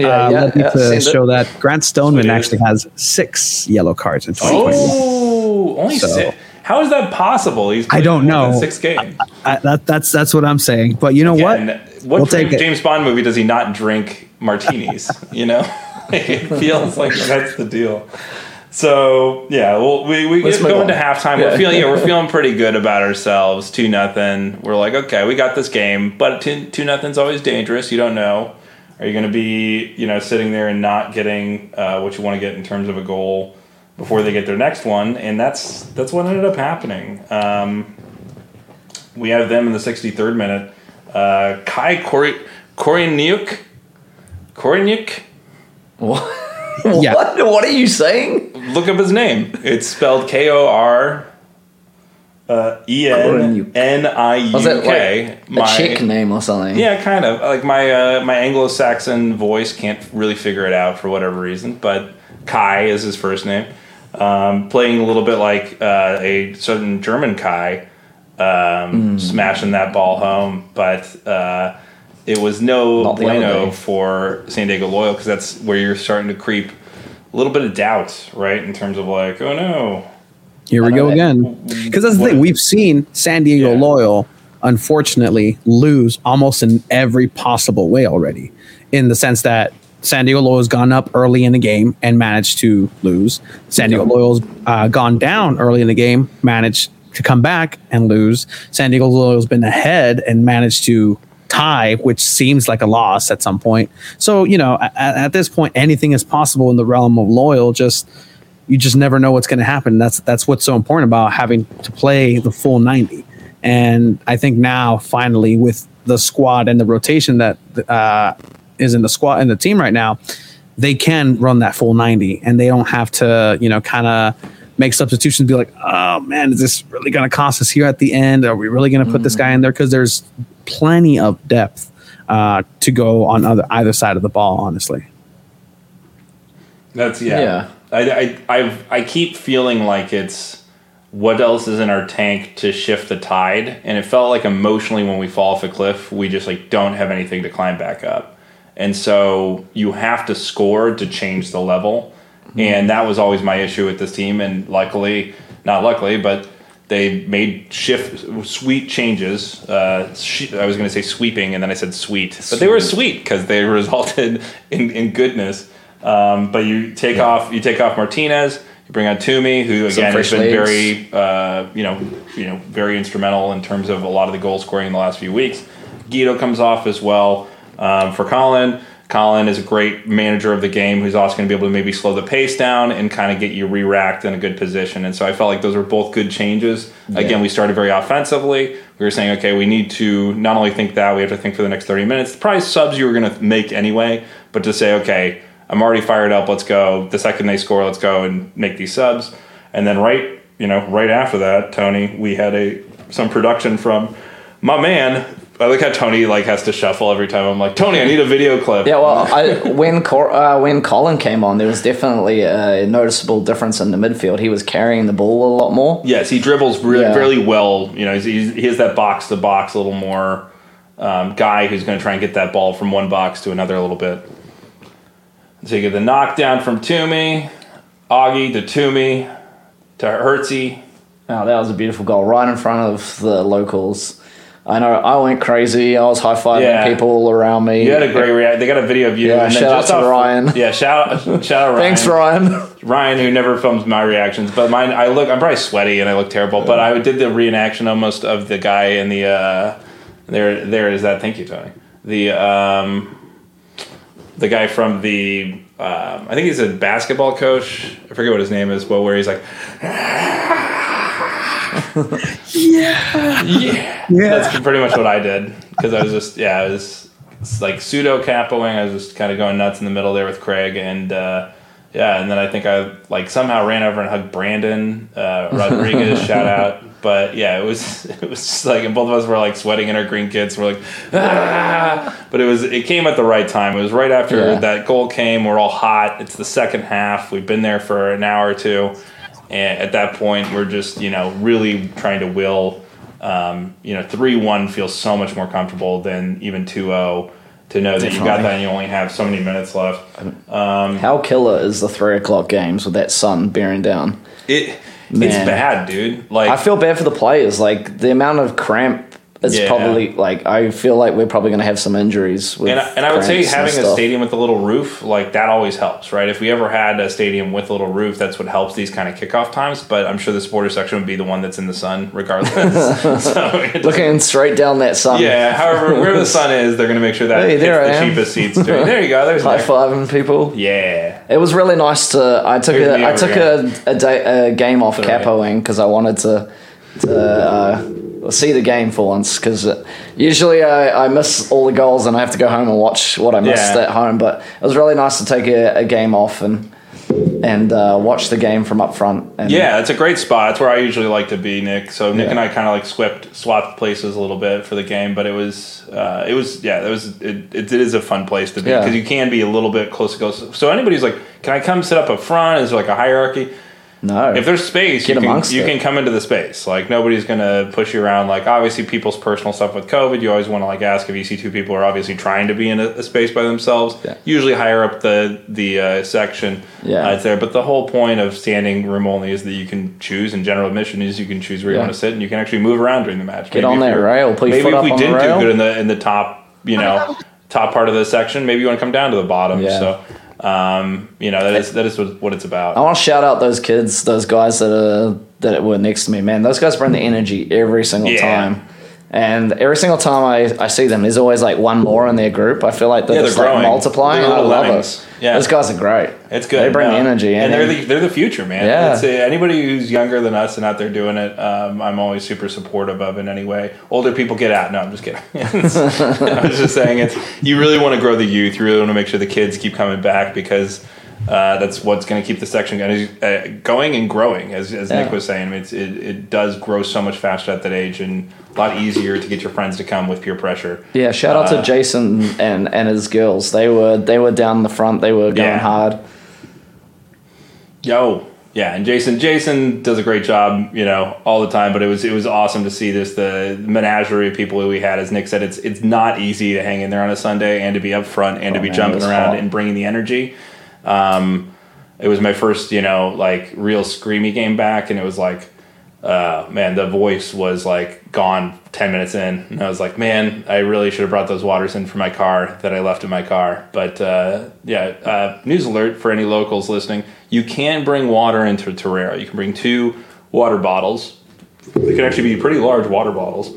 Yeah, uh, yeah, led me yeah, to seen it. show that Grant Stoneman Sweet. actually has six yellow cards in 2021. Oh, only So- six. How is that possible? He's I don't know. six games. I, that, that's that's what I'm saying. But you know And what? what We'll take it. James Bond movie does he not drink martinis? you know, it feels like that's the deal. So yeah, well, we we Let's get move going to halftime. Yeah. We're feeling yeah, we're feeling pretty good about ourselves. Two nothing. We're like, okay, we got this game, but two, two nothing's always dangerous. You don't know. Are you going to be you know sitting there and not getting uh, what you want to get in terms of a goal before they get their next one? And that's that's what ended up happening. Um, we have them in the 63rd minute. Uh, Kai Kori- Koreniuk. Koreniuk? What? Yeah. what? What are you saying? Look up his name. It's spelled K O R uh, E N N I Was it K. like a Czech name or something? Yeah, kind of. Like my uh, my Anglo-Saxon voice can't really figure it out for whatever reason, but Kai is his first name. Um, playing a little bit like uh, a certain German Kai, um, Hmm. smashing that ball home, but uh, it was no bueno for San Diego Loyal because that's where you're starting to creep a little bit of doubt, right? In terms of like, oh no, Here we go that- again. Because that's the What- thing. We've seen San Diego Yeah. Loyal, unfortunately, lose almost in every possible way already. In the sense that San Diego Loyal's gone up early in the game and managed to lose. San Diego Loyal's uh, gone down early in the game, managed to come back and lose. San Diego Loyal's been ahead and managed to tie, which seems like a loss at some point. So, you know, at, at this point, anything is possible in the realm of Loyal. Just you just never know what's going to happen. That's that's what's so important about having to play the full 90. And I think now, finally, with the squad and the rotation that uh, is in the squad and the team right now, they can run that full 90 and they don't have to, you know, kind of make substitutions be like, oh man, is this really going to cost us here at the end? Are we really going to put this guy in there? Because there's plenty of depth uh, to go on other, either side of the ball, honestly. That's yeah. Yeah. I, I I I keep feeling like it's what else is in our tank to shift the tide, and it felt like emotionally when we fall off a cliff, we just like don't have anything to climb back up, and so you have to score to change the level, and that was always my issue with this team, and luckily, not luckily, but. They made shift sweet changes. Uh, sh- I was going to say sweeping, and then I said sweet, but they were sweet because they resulted in, in goodness. Um, but you take off you take off Martinez, you bring on Tumi, who again has been very uh, you know you know very instrumental in terms of a lot of the goal scoring in the last few weeks. Guido comes off as well um, for Collin. Collin is a great manager of the game who's also going to be able to maybe slow the pace down and kind of get you re-racked in a good position. And so I felt like those were both good changes. Again, we started very offensively. We were saying, okay, we need to not only think that, we have to think for the next 30 minutes. the Probably subs you were going to make anyway, but to say, okay, I'm already fired up, let's go. The second they score, let's go and make these subs. And then right, you know, right after that, Tony, we had a some production from my man. I like how Tony like has to shuffle every time. I'm like, Tony, I need a video clip. Yeah, well, I, when Cor- uh, when Collin came on, there was definitely a noticeable difference in the midfield. He was carrying the ball a lot more. Yes, he dribbles really, Yeah. really well. You know, he's, he's, he has that box to box a little more um, guy who's going to try and get that ball from one box to another a little bit. So you get the knockdown from Tumi, Augie to Tumi to Hertzy. Oh, that was a beautiful goal right in front of the locals. I know I went crazy. I was high fiving Yeah. people all around me. You had a great react. They got a video of you. Yeah, and then shout out just to Ryan. Yeah, shout shout out Ryan. Thanks, Ryan. Ryan, who never films my reactions, but mine. I look. I'm probably sweaty and I look terrible. But I did the reenaction almost of the guy in the. Uh, there, there is that. Thank you, Tony. The um, the guy from the. Um, I think he's a basketball coach. I forget what his name is, but where he's like, yeah, yeah, yeah. That's pretty much what I did because I was just yeah, I was like pseudo capoing. I was just kind of going nuts in the middle there with Craig and. Uh, yeah, and then I think I like somehow ran over and hugged Brandon uh, Rodriguez. shout out! But yeah, it was it was just like, and both of us were like sweating in our green kits. We're like, ah! But it was it came at the right time. It was right after Yeah. that goal came. We're all hot. It's the second half. We've been there for an hour or two, and at that point, we're just you know really trying to will. Um, you know, three one feels so much more comfortable than even 2-0 to know that you got that and you only have so many minutes left. How killer is the three o'clock games with that sun bearing down? It it's bad, dude. Like I feel bad for the players. Like the amount of cramp is Yeah. probably like I feel like we're probably going to have some injuries. With and I, and I would say having a stadium with a little roof, like that always helps, right? If we ever had a stadium with a little roof, that's what helps these kind of kickoff times. But I'm sure the supporter section would be the one that's in the sun, regardless. so looking straight down that sun. yeah. However, wherever the sun is, they're going to make sure that Hey, there the am. cheapest seats. Too. There you go. There's high fiving people. Yeah. It was really nice to. I took Here's a I took a, a, day, a game off capoing because I wanted to to uh, see the game for once because usually I, I miss all the goals and I have to go home and watch what I missed Yeah. at home. But it was really nice to take a, a game off and and uh, watch the game from up front. And Yeah, it's a great spot. It's where I usually like to be, Nick. So Nick Yeah. and I kind of like swapped swapped places a little bit for the game, but it was uh, it was yeah, it was it, it, it is a fun place to be Yeah. because you can be a little bit close to go. So anybody's like, can I come sit up up front? Is there like a hierarchy? No, If there's space, Get you can, you it. can come into the space. Like nobody's gonna push you around. Like obviously, people's personal stuff with COVID, you always want to like ask if you see two people are obviously trying to be in a, a space by themselves. Yeah. Usually higher up the the uh, section, Yeah. uh, it's there. But the whole point of standing room only is that you can choose. And general admission is you can choose where you want to sit, and you can actually move around during the match. Get on if that rail, put your maybe foot if up we on didn't do good in the in the top, you know. top part of the section. Maybe you want to come down to the bottom. Yeah. So, um, you know, that is that is what, what it's about. I want to shout out those kids, those guys that are that were next to me. Man, those guys bring the energy every single Yeah. time. And every single time I, I see them, there's always like one more in their group. I feel like they're Yeah, just they're like growing. multiplying. They're I love lemmings. it. Yeah. Those guys are great. It's good. They bring no. the energy, and, and, they're the they're the future, man. Yeah. It's, uh, anybody who's younger than us and out there doing it, um, I'm always super supportive of in any way. Older people get out. No, I'm just kidding. I was just saying it's you really want to grow the youth. You really want to make sure the kids keep coming back because. Uh, that's what's going to keep the section going, uh, going and growing, as, as Nick was saying. It's, it, it does grow so much faster at that age and a lot easier to get your friends to come with peer pressure. yeah, shout out Uh, to Jason and, and his girls. They were they were down the front. They were going Yeah. hard. Yo, yeah, and Jason Jason does a great job, you know, all the time. But it was it was awesome to see this the menagerie of people who we had. As Nick said, it's it's not easy to hang in there on a Sunday and to be up front and to Oh, be man, jumping around hot. and bringing the energy. Um, it was my first, you know, like real screamy game back, and it was like, uh, man, the voice was like gone ten minutes in, and I was like, man, I really should have brought those waters in for my car that I left in my car. But uh, yeah, uh, news alert for any locals listening: you can bring water into Torero. You can bring two water bottles. They can actually be pretty large water bottles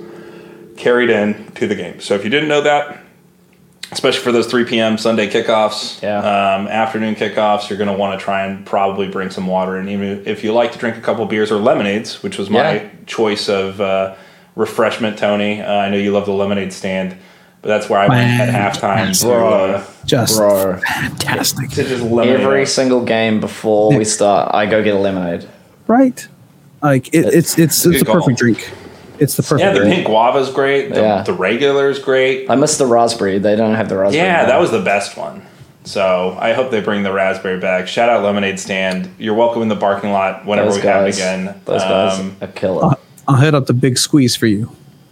carried in to the game. So if you didn't know that, especially for those 3 p.m. Sunday kickoffs, Yeah. um, afternoon kickoffs, you're going to want to try and probably bring some water. And even if you like to drink a couple beers or lemonades, which was my Yeah. choice of uh, refreshment, Tony. Uh, I know you love the lemonade stand, but that's where I went at Man. halftime Bro. uh, Just Bro, fantastic. to just every single game before we start, I go get a lemonade. Right. Like it, it's it's Good it's a call. perfect drink. It's the perfect yeah, the drink. pink guava's great. The, Yeah. the regular is great. I missed the raspberry. They don't have the raspberry. Yeah, now. that was the best one. So I hope they bring the raspberry back. Shout out Lemonade Stand. You're welcome in the parking lot whenever those we guys. have again. Those guys Um, are killer. I'll, I'll hit up the big squeeze for you.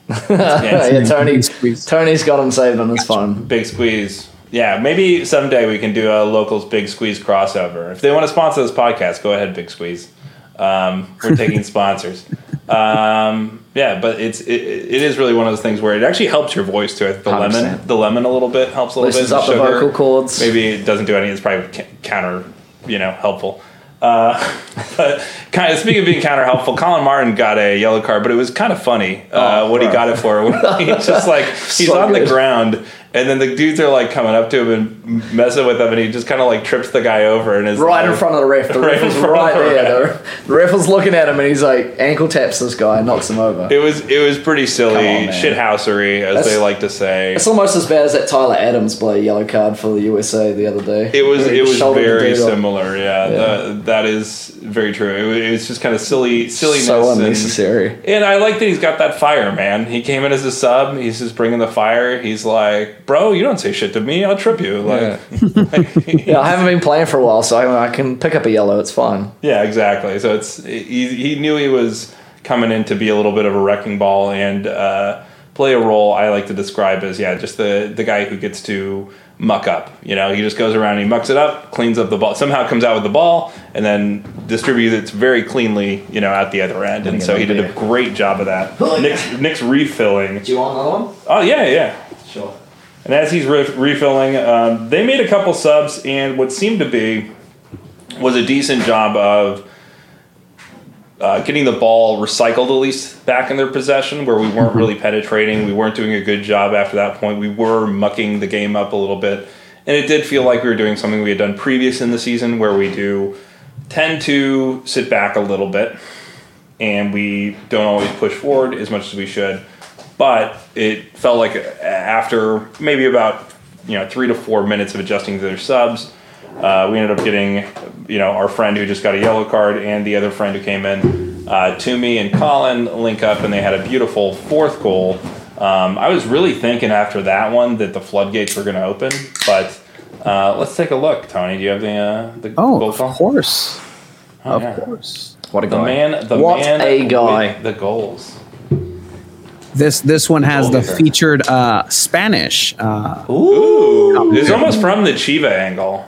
yeah, yeah, Tony, Tony's got him saved on his phone. big squeeze. Yeah, maybe someday we can do a locals big squeeze crossover. If they want to sponsor this podcast, go ahead, big squeeze. Um, we're taking sponsors. Um, yeah, but it's it, it is really one of those things where it actually helps your voice too. The 100%. lemon, the lemon, a little bit helps a little Loosens bit. up the sugar. vocal cords. Maybe it doesn't do anything. It's probably counter, you know, helpful. Uh, but kind of speaking of being counter helpful, Collin Martin got a yellow card, but it was kind of funny uh, Oh, what he got it for. He's just like he's So on the ground, and then the dudes are like coming up to him and messing with him, and he just kind of like trips the guy over and is Right in front of the ref. The Right ref of right the there. ref. The, the ref was looking at him and he's like ankle taps this guy and knocks him over. It was it was pretty silly on, shithousery, as That's- they like to say. It's almost as bad as that Tyler Adams play yellow card for the USA the other day. It was it was very similar. Yeah, Yeah. That, that is very true. It was, it was just kind of silly silliness. So and- unnecessary. And I like that he's got that fire, man. He came in as a sub. He's just bringing the fire. He's like, bro, you don't say shit to me. I'll trip you. Like, Yeah, I haven't been playing for a while, so I, I can pick up a yellow. It's fine. yeah, exactly. So it's he, he knew he was coming in to be a little bit of a wrecking ball and uh, play a role I like to describe as yeah, just the the guy who gets to muck up. You know, he just goes around, he mucks it up, cleans up the ball, somehow comes out with the ball, and then distributes it very cleanly. You know, at the other end. And so he did a great job of that. Oh. Nick's, Nick's refilling. Do you want another one? Oh yeah, yeah. Sure. And as he's re- refilling, um, they made a couple subs, and what seemed to be was a decent job of uh, getting the ball recycled at least back in their possession, where we weren't really penetrating. We weren't doing a good job after that point. We were mucking the game up a little bit, and it did feel like we were doing something we had done previous in the season, where we do tend to sit back a little bit, and we don't always push forward as much as we should but it felt like after maybe about you know three to four minutes of adjusting to their subs, uh, we ended up getting you know our friend who just got a yellow card and the other friend who came in, uh, Tumi and Collin link up and they had a beautiful fourth goal. Um, I was really thinking after that one that the floodgates were going to open, but uh, let's take a look. Tony, do you have the uh, the Oh, goal of course, Oh, of yeah. course. What a guy! The man, the what man a guy. with the goals. This this one has oh, the either. featured uh, Spanish. Uh, Ooh, it's almost from the Chiva angle.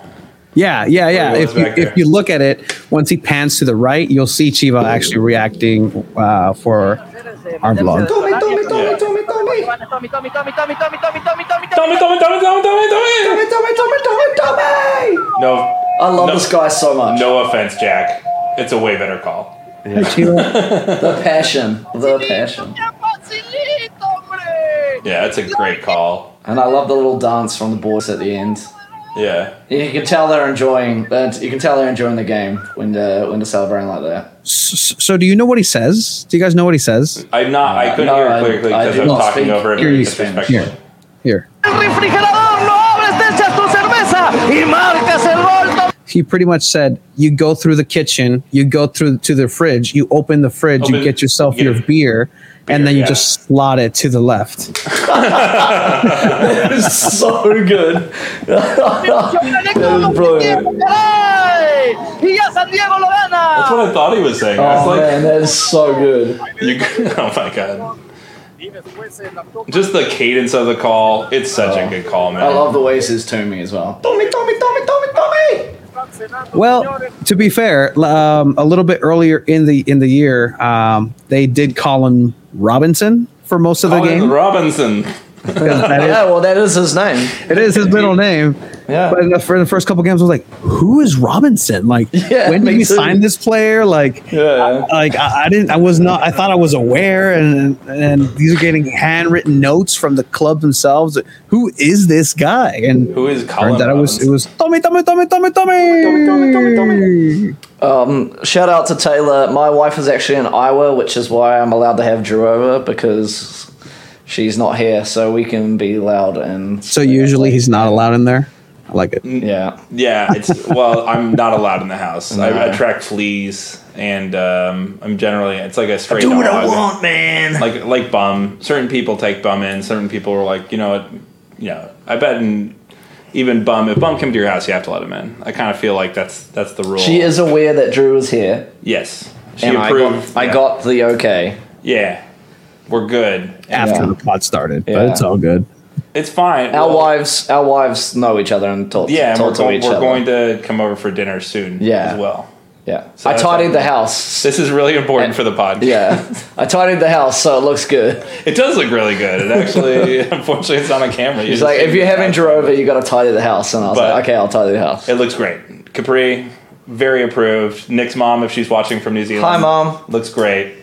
Yeah, yeah, yeah. If you, if you look at it, once he pans to the right, you'll see Chiva actually reacting uh, for our vlog. No, I love no, this guy so much. No offense, Jack. It's a way better call. Yeah. the passion. The passion. ¡Qué facilito, hombre! Yeah, it's a great call. And I love the little dance from the boys at the end. Yeah. You can tell they're enjoying. uh, You can tell they're enjoying the game when they're when they're celebrating like that. so, so do you know what he says? Do you guys know what he says? I'm not. I couldn't No, hear I- clearly because do I was talking speak over it Here very you disrespectfully. Here, here. El refrigerador, no abres, te echas tu cerveza y marcas el gol. Tommy. He pretty much said, "You go through the kitchen, you go through to the fridge, you open the fridge, you get yourself get your a beer, and then you yeah. just slot it to the left." It's so good. That is brilliant. ¡Caray! San Diego lo That's what I thought he was saying. Oh was man, that is so good. you, oh my god. Just the cadence of the call. It's such a good call, man. I love the way he says to me as well. Tommy, Tommy, Tommy, Tommy, Tommy. Well, to be fair, um, a little bit earlier in the in the year, um, they did call him Robinson for most of the Collin game. Robinson. Yeah, well, that is his name. It is his middle name. Yeah. But in the, for the first couple games, I was like, "Who is Robinson? Like, Yeah, when did me we too. sign this player? Like, Yeah. like I, I didn't. I was not. I thought I was aware, and and these are getting handwritten notes from the club themselves. Who is this guy? And Who is Collin turns out it was it Robinson? was Tommy, Tommy, Tommy, Tommy, Tommy, Tommy, Tommy, Um, shout out to Taylor. My wife is actually in Iowa, which is why I'm allowed to have Drew over because she's not here, so we can be loud and. So usually he's not allowed in there. I like it. Yeah. Yeah, it's well, I'm not allowed in the house. I attract fleas, and um, I'm generally it's like a straight I Do what I want, man. Like like bum. Certain people take bum in. Certain people are like, you know what? Yeah, I bet in even bum. If bum come to your house, you have to let him in. I kind of feel like that's that's the rule. She is aware that Drew is here, Yes, she and I approved. got, I got the okay. Yeah, we're good. After Yeah. the pod started, Yeah. but it's all good. It's fine. Our Well, wives, our wives know each other and talk, Yeah, and talk we're, to go- each we're other. going to come over for dinner soon. Yeah. as well. yeah, So I that's tidied the house. This is really important for the podcast. Yeah, I tidied the house so it looks good. It does look really good. It actually, unfortunately, it's on a camera. You He's like, if you're the having house. Drew over, you got to tidy the house, and I was But- like, okay, I'll tidy the house. it looks great. Capri, very approved. Nick's mom, if she's watching from New Zealand, Hi, mom. looks great.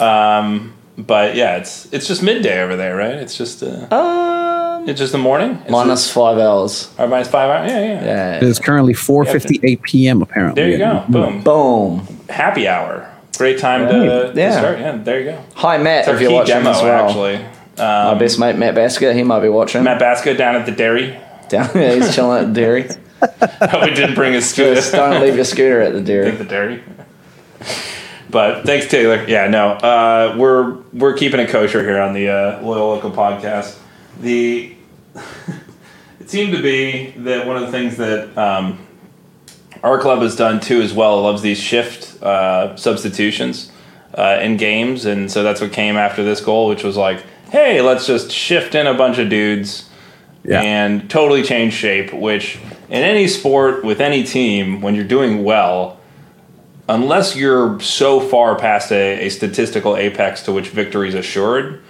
Um, but yeah, it's it's just midday over there, right? It's just uh, Um, it's just the morning. It's minus just, five hours. or minus five hours. Yeah, yeah, Yeah. It is currently 4:58 p.m. Apparently. There you go. Boom. Boom. Happy hour. Great time to, Yeah. to start. Yeah, there you go. Hi, Matt. It's if you're key watching demo, as well. actually. My Um, best mate, Matt Basker, he might be watching. Matt Basco down at the dairy. Down there, he's chilling at the dairy. Oh, we didn't bring his scooter. Just don't leave your scooter at the Take At the dairy. But thanks, Taylor. Yeah, no, uh, we're we're keeping it kosher here on the uh, Loyal Local podcast. The it seemed to be that one of the things that um, our club has done too as well loves these shift uh, substitutions uh, in games, and so that's what came after this goal, which was like, hey, let's just shift in a bunch of dudes Yeah. and totally change shape. Which in any sport with any team, when you're doing well, unless you're so far past a, a statistical apex to which victory is assured,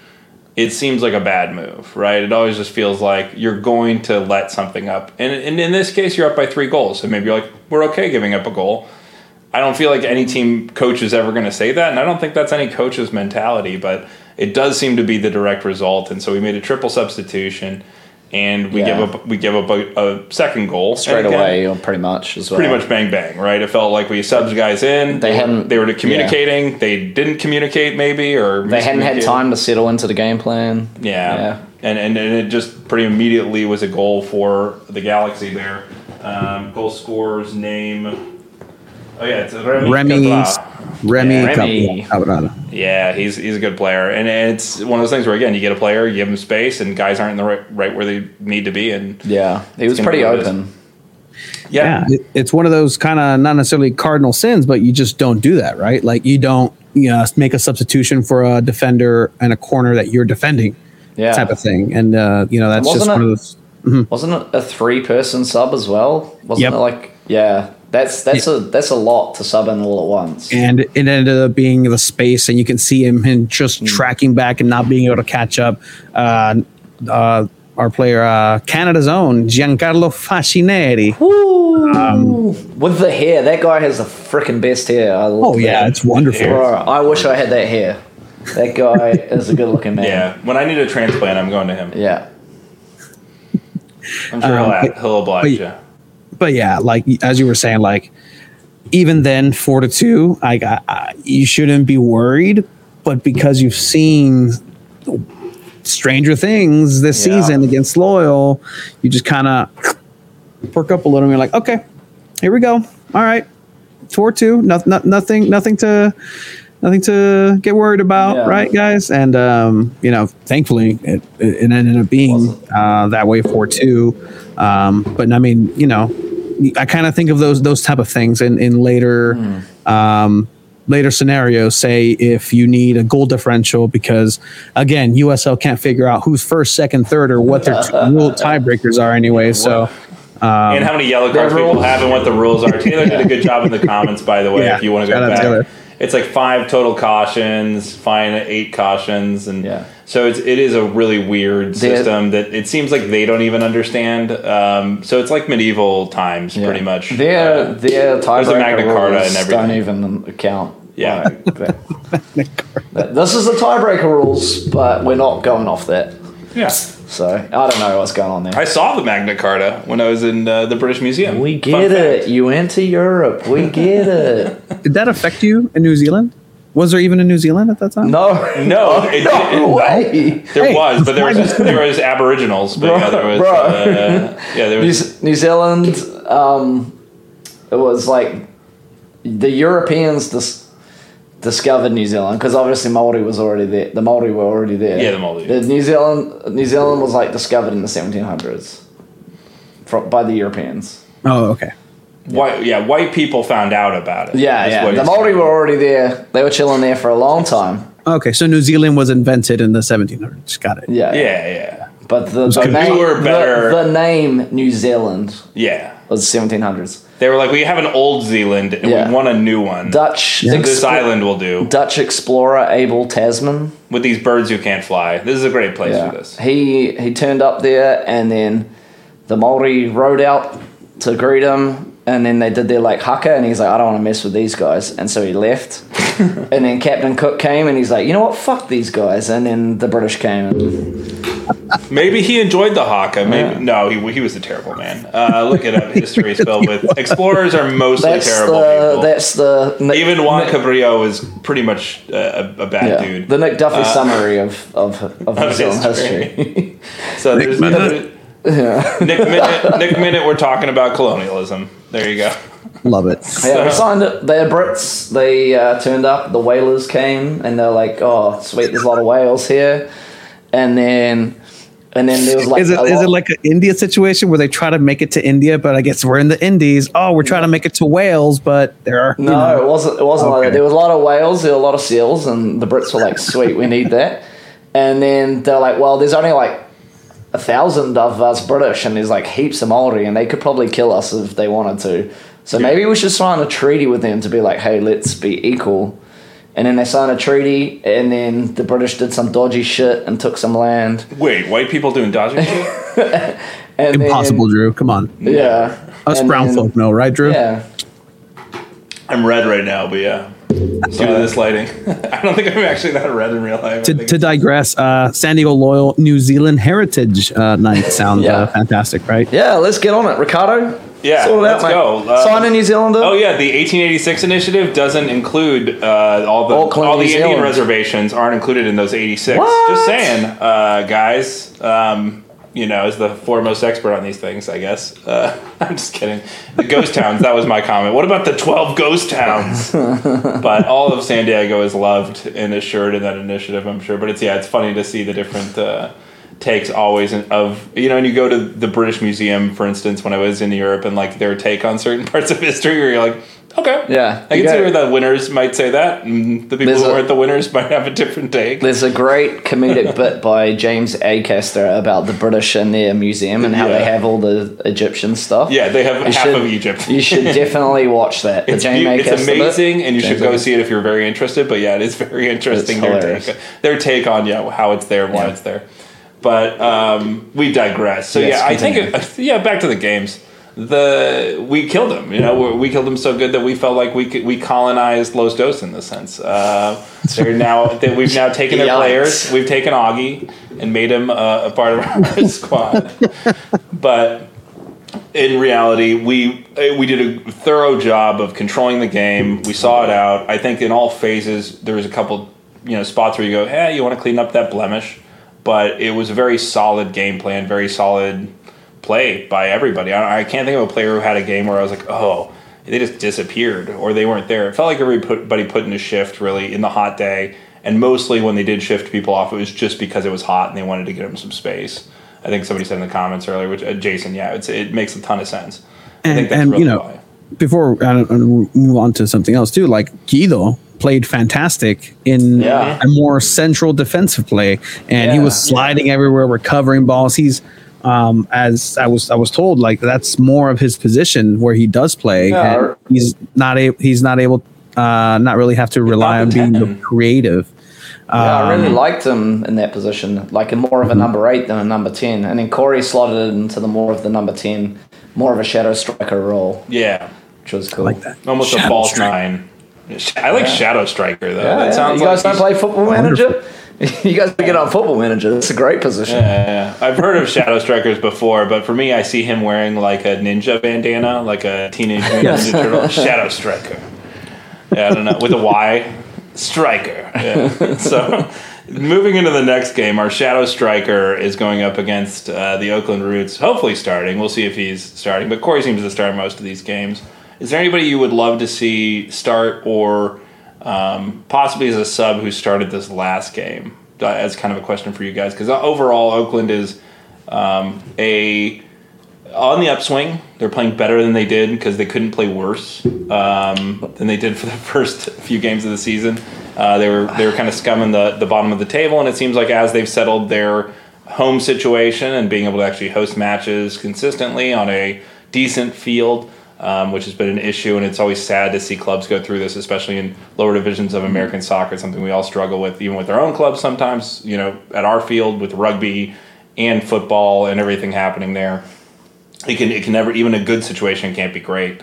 it seems like a bad move, right? It always just feels like you're going to let something up. And, and in this case, you're up by three goals. So maybe you're like, we're okay giving up a goal. I don't feel like any team coach is ever going to say that. And I don't think that's any coach's mentality, but it does seem to be the direct result. And so we made a triple substitution and we Yeah. give up we give up a, a second goal Straight again, away, or pretty much as well. pretty much bang bang, right? It felt like we subbed guys in. They were- hadn't- They were communicating. They didn't communicate, maybe, or They hadn't had time to settle into the game plan. Yeah. Yeah. And, and and it just pretty immediately was a goal for the Galaxy there. Um, goal scorers name. Oh yeah, it's Remy. Remy, Cabral. Remy, Yeah. Remy. Cabral. Yeah, he's he's a good player, and it's one of those things where again you get a player, you give him space, and guys aren't in the right, right where they need to be, and Yeah, he was pretty be what it is. open. Yeah, yeah, it's one of those kind of not necessarily cardinal sins, but you just don't do that, right? Like you don't, you know, make a substitution for a defender and a corner that you're defending, Yeah. type of thing. And uh, you know, that's just Wasn't one it- of those. Wasn't it a three person sub as well? Wasn't Yep. it like, yeah. That's that's a that's a lot to sub in all at once. and it ended up being the space, and you can see him, him just tracking back and not being able to catch up. Uh, uh, our player, uh, Canada's own Giancarlo Fascineri. With the hair, that guy has the freaking best hair. I love Oh yeah, that. it's wonderful. Bro, I wish I had that hair. That guy is a good looking man. Yeah, when I need a transplant, I'm going to him. Yeah. I'm sure Um, he'll, but- he'll oblige but- you. But yeah, like as you were saying, like even then, four to two, like I, I, you shouldn't be worried. But because you've seen Stranger Things this Yeah. season against Loyal, you just kind of perk up a little. and You're like, okay, here we go. All right, four two, no, no, nothing, nothing to. Nothing to get worried about, Yeah. right, guys? And um, you know, thankfully, it, it ended up being uh, that way for two. Um, but I mean, you know, I kind of think of those those type of things in in later um, later scenarios. Say if you need a goal differential because again, USL can't figure out who's first, second, third, or what their rule tiebreakers are anyway. So and how many yellow cards people rules- have and what the rules are. Taylor did a good job in the comments, by the way. Yeah, if you want to go back, Taylor. it's like five total cautions, fine eight cautions, and Yeah. So it's it is a really weird They- system that it seems like they don't even understand. Um, so it's like medieval times, pretty much. Their Uh, their there's a tiebreaker Magna Carta rules and don't even count. Yeah. like that. That- this is the tiebreaker rules, but we're not going off that. yeah. So I don't know what's going on there. I saw the Magna Carta when I was in uh, the British Museum. we Fun get it. fact. You went to Europe. We get it. did that affect you in New Zealand? Was there even a New Zealand at that time? No, No, it no didn't. way. There Hey, was, but there was there was Aboriginals, but yeah, there was uh, yeah, there New, was Z- New Zealand, um, it was like the Europeans dis- discovered New Zealand because obviously Maori was already there. The Maori were already there. Yeah, the Maori. The New Zealand, New Zealand was like discovered in the 1700s from, by the Europeans. Oh, okay. White. Yeah, white people found out about it. Yeah, yeah. The Maori saying. were already there. They were chilling there for a long time. Okay, so New Zealand was invented in the 1700s. Got it. Yeah, Yeah, yeah, But the, the, name, We were better- the, the name New Zealand yeah. was 1700s. They were like, we have an old Zealand and Yeah. we want a new one. Dutch So this expl- island will do Dutch explorer Abel Tasman. with these birds who can't fly. This is a great place Yeah. for this. He he turned up there and then the Maori rode out to greet him and then they did their like haka and he's like, I don't want to mess with these guys and so he left. and then Captain Cook came and he's like, you know what, fuck these guys and then the British came and Maybe he enjoyed the haka. Maybe Yeah. no, he, he was a terrible man. Uh, look it up. History is filled with explorers are mostly that's terrible the people. that's the Nick- Even Juan Nick- Cabrillo was pretty much a, a bad yeah, dude. the Nic Duffee Uh, summary of of, of New Zealand history. history. So there's Minnut. Nic Minnut. Nic Minnut. We're talking about colonialism. There you go. Love it. Yeah, we signed it. They're Brits. They uh, turned up. The whalers came, and they're like, "Oh, sweet, there's a lot of whales here." And then, and then there was like, Is it a is lot- it like an India situation where they try to make it to India, but I guess we're in the Indies. Oh, we're trying to make it to Wales, but there are No, know, it wasn't. It wasn't like that. There was a lot of whales. There were a lot of seals, and the Brits were like, "Sweet, we need that." And then they're like, "Well, there's only like a thousand of us British, and there's like heaps of Maori, and they could probably kill us if they wanted to. So maybe we should sign a treaty with them to be like, hey, let's be equal." And then they signed a treaty, and then the British did some dodgy shit and took some land. Wait, white people doing dodgy shit? And impossible, Then, Drew. Come on, yeah. us And brown then- folk know, right, Drew? Yeah. I'm red right now, but yeah. Due to this lighting, I don't think I'm actually that red in real life. To, to digress, uh, San Diego Loyal New Zealand Heritage uh, Night sounds Yeah. uh, fantastic, right? Yeah, let's get on it, Ricardo. Yeah, Sort it let's out, go. Uh, Sign a New Zealander. Oh yeah, the 1886 initiative doesn't include uh, all the Auckland, all the New Indian Zealand. reservations aren't included in those 86. What? Just saying, uh, guys. Um, you know, as the foremost expert on these things, I guess. Uh, I'm just kidding. The ghost towns. That was my comment. What about the 12 ghost towns? but all of San Diego is loved and assured in that initiative, I'm sure. But it's yeah, it's funny to see the different. Uh, takes always of you know, and you go to the British Museum, for instance, when I was in Europe, and like their take on certain parts of history, where you're like, okay, Yeah, I you can see where the winners might say that, and the people There's who aren't the winners might have a different take. There's a great comedic bit by James Acaster about the British and their museum and how Yeah. they have all the Egyptian stuff. Yeah, they have You half should- of Egypt. you should definitely watch that. The It's, James beau- it's Acaster bit. amazing, and you should go see it if you're very interested. But yeah, it is very interesting. Their hilarious. take, their take on yeah how it's there, and why Yeah. it's there. But um, we digress. So Yes, yeah, I think it, yeah. Back to the games. The we killed them. You know, we- we killed them so good that we felt like we could, we colonized Los Dos in the sense. Uh, they're now that we've now taken their Yikes. players. We've taken Augie and made him uh, a part of our squad. But in reality, we we did a thorough job of controlling the game. We saw it out. I think in all phases, there was a couple, you know, spots where you go, "Hey, you want to clean up that blemish," but it was a very solid game plan, very solid play by everybody. I, I can't think of a player who had a game where I was like, "Oh." They just disappeared, or they weren't there. It felt like everybody put in a shift really in the hot day, and mostly when they did shift people off, it was just because it was hot and they wanted to get them some space. I think somebody said in the comments earlier, which uh, Jason, yeah, it's, it makes a ton of sense. I and, think that's and really you know, why. before I I move on to something else too, like Guido played fantastic in Yeah. a more central defensive play, and he was sliding everywhere, recovering balls. He's um, as I was I was told, like that's more of his position where he does play. Yeah. and he's not able. He's not able. Uh, not really have to rely on being the creative. Yeah, I really Um, liked him in that position, like a more of a Mm-hmm. number eight than a number ten. And then Corey slotted into the more of the number ten, more of a shadow striker role, Yeah, which was cool. like that. almost a false strike. nine. I like Shadow Striker though. Yeah, that yeah. sounds you guys like don't play Football Manager? you guys get on Football Manager. It's a great position. Yeah, I've heard of Shadow Strikers before, but for me, I see him wearing like a ninja bandana, like a teenage Mutant ninja turtle. Shadow Striker. Yeah, I don't know with a Y. Striker. Yeah. so, moving into the next game, our Shadow Striker is going up against uh, the Oakland Roots. Hopefully, starting. We'll see if he's starting. But Corey seems to start most of these games. Is there anybody you would love to see start, or um, possibly as a sub who started this last game? Uh, As kind of a question for you guys, because overall, Oakland is um, a on the upswing. They're playing better than they did because they couldn't play worse um, than they did for the first few games of the season. Uh, they were they were kind of scumming the, the bottom of the table, and it seems like as they've settled their home situation and being able to actually host matches consistently on a decent field, um, which has been an issue, and it's always sad to see clubs go through this, especially in lower divisions of American soccer. It's something we all struggle with, even with our own clubs sometimes. You know, at our field with rugby and football and everything happening there it can it can never even a good situation can't be great.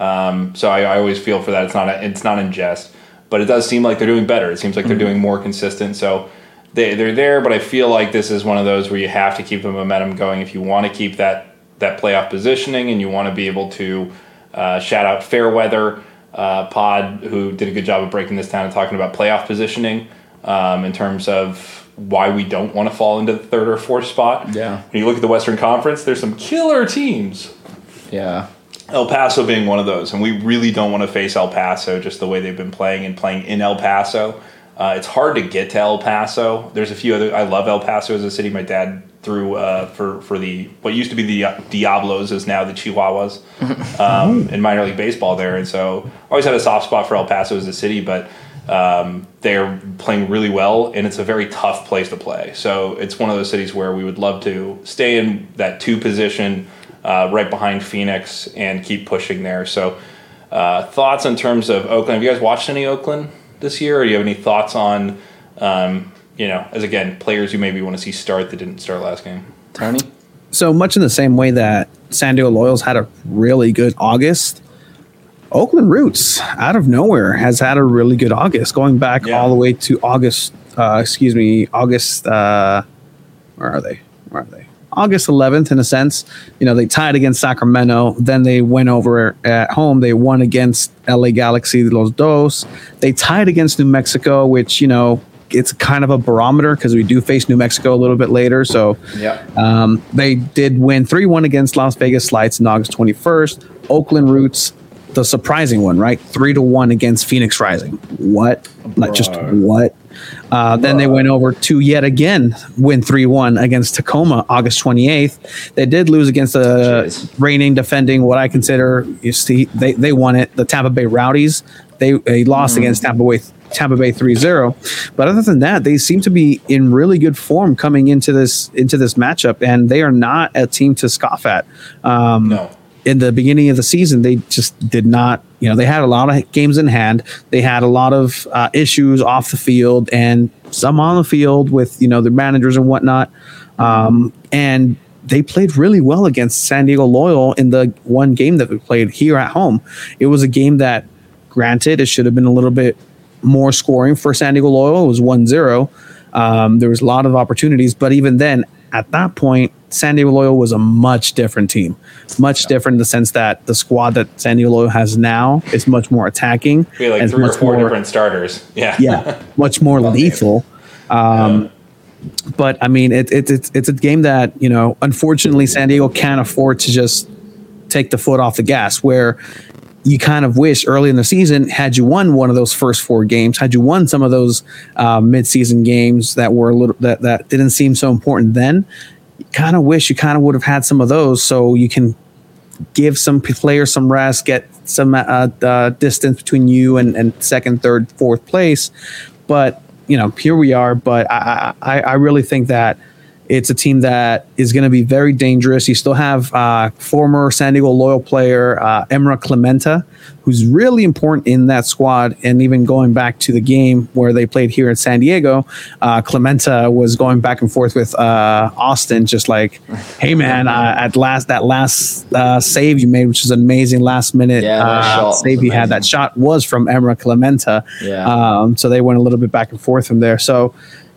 Um, so I, I always feel for that. It's not a, it's not in jest, but it does seem like they're doing better. It seems like they're doing more consistent. So they they're there, but I feel like this is one of those where you have to keep the momentum going if you want to keep that that playoff positioning and you want to be able to uh, shout out Fairweather uh, Pod who did a good job of breaking this down and talking about playoff positioning um, in terms of why we don't want to fall into the third or fourth spot. Yeah. When you look at the Western Conference, there's some killer teams. Yeah. El Paso being one of those, and we really don't want to face El Paso just the way they've been playing and playing in El Paso. Uh, it's hard to get to El Paso. There's a few other. I love El Paso as a city. My dad threw uh, for for the what used to be the Diablos is now the Chihuahuas um, in minor league baseball there, and so always had a soft spot for El Paso as a city, but. Um, they're playing really well, and it's a very tough place to play. So it's one of those cities where we would love to stay in that two position, uh, right behind Phoenix, and keep pushing there. So, uh, thoughts in terms of Oakland? Have you guys watched any Oakland this year, or do you have any thoughts on, um, you know, as again players you maybe want to see start that didn't start last game? Tony? So much in the same way that San Diego Loyals had a really good August, Oakland Roots out of nowhere has had a really good August, going back Yeah. all the way to August. Uh, excuse me, August. Uh, where are they? Where are they? August 11th, in a sense. You know, they tied against Sacramento. Then they went over at home. They won against LA Galaxy Los Dos. They tied against New Mexico, which, you know, it's kind of a barometer because we do face New Mexico a little bit later. So Yeah. um, they did win 3 1 against Las Vegas Lights on August 21st. Oakland Roots, the surprising one, right? 3 to 1 against Phoenix Rising. What? Like, just what? Uh, then they went over to yet again win 3 1 against Tacoma August 28th. They did lose against the Jeez. reigning, defending what I consider, you see, they, they won it, the Tampa Bay Rowdies. They, they lost against Tampa Bay. Tampa Bay 3-0. But other than that, they seem to be in really good form coming into this into this matchup, and they are not a team to scoff at. Um, No. in the beginning of the season, they just did not, you know, they had a lot of games in hand. They had a lot of uh, issues off the field and some on the field with, you know, their managers and whatnot. Um, and they played really well against San Diego Loyal in the one game that we played here at home. It was a game that, granted, it should have been a little bit more scoring for San Diego Loyal. It was 1 0. Um, there was a lot of opportunities, but even then, at that point, San Diego Loyal was a much different team. Much different in the sense that the squad that San Diego Loyal has now is much more attacking. We like and three or much four more- different starters. Yeah. yeah, much more lethal. Um, but I mean, it, it, it's it's a game that you know, unfortunately, San Diego can't afford to just take the foot off the gas. Where you kind of wish early in the season, had you won one of those first four games, had you won some of those uh, mid-season games that were a little that that didn't seem so important then, you kind of wish you kind of would have had some of those so you can give some players some rest, get some uh, uh, distance between you and, and second, third, fourth place. But you know, here we are. But I, I, I really think that it's a team that is going to be very dangerous. You still have uh, former San Diego Loyal player uh, Emrah Klimenta, who's really important in that squad. And even going back to the game where they played here in San Diego, uh, Klimenta was going back and forth with uh, Austin, just like, "Hey man, uh, at last that last uh, save you made, which is an amazing last minute Yeah, uh, save you had. That shot was from Emrah Klimenta. Yeah. Um, so they went a little bit back and forth from there. So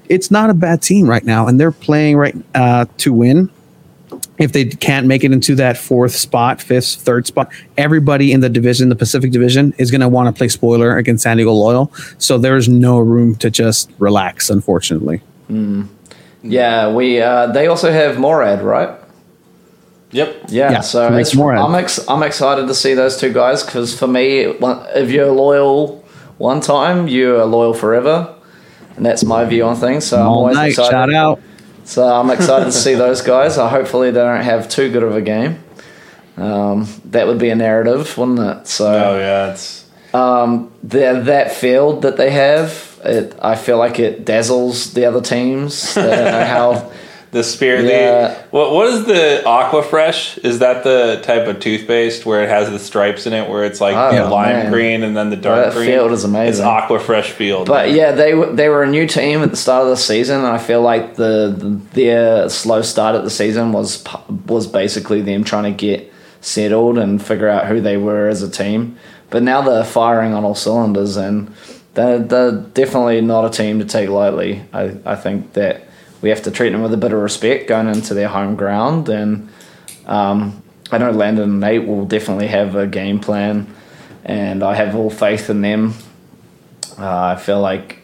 it's not a bad team right now, and they're playing right uh, to win. If they can't make it into that fourth spot, fifth, third spot, everybody in the division, the Pacific Division, is going to want to play spoiler against San Diego Loyal. So there's no room to just relax, unfortunately. Yeah, we. Uh, they also have Morad, right? Yep. Yeah, Yeah, so Max it's, Morad. I'm ex- I'm excited to see those two guys because for me, if you're loyal one time, you're loyal forever, and that's my view on things. So I'm always night, excited. shout out. So I'm excited to see those guys. Uh, hopefully they don't have too good of a game. Um, that would be a narrative, wouldn't it? So Oh yeah, it's um, the, that field that they have, it, I feel like it dazzles the other teams. They don't know how. the spear. Yeah. The what? What is the Aquafresh? Is that the type of toothpaste where it has the stripes in it, where it's like Oh, the lime man. green and then the dark That green? field is amazing. It's Aquafresh field. But yeah, they they were a new team at the start of the season, and I feel like the, the their uh, slow start at the season was was basically them trying to get settled and figure out who they were as a team. But now they're firing on all cylinders, and they're, they're definitely not a team to take lightly. I, I think that we have to treat them with a bit of respect going into their home ground, and um, I know Landon and Nate will definitely have a game plan, and I have all faith in them. Uh, I feel like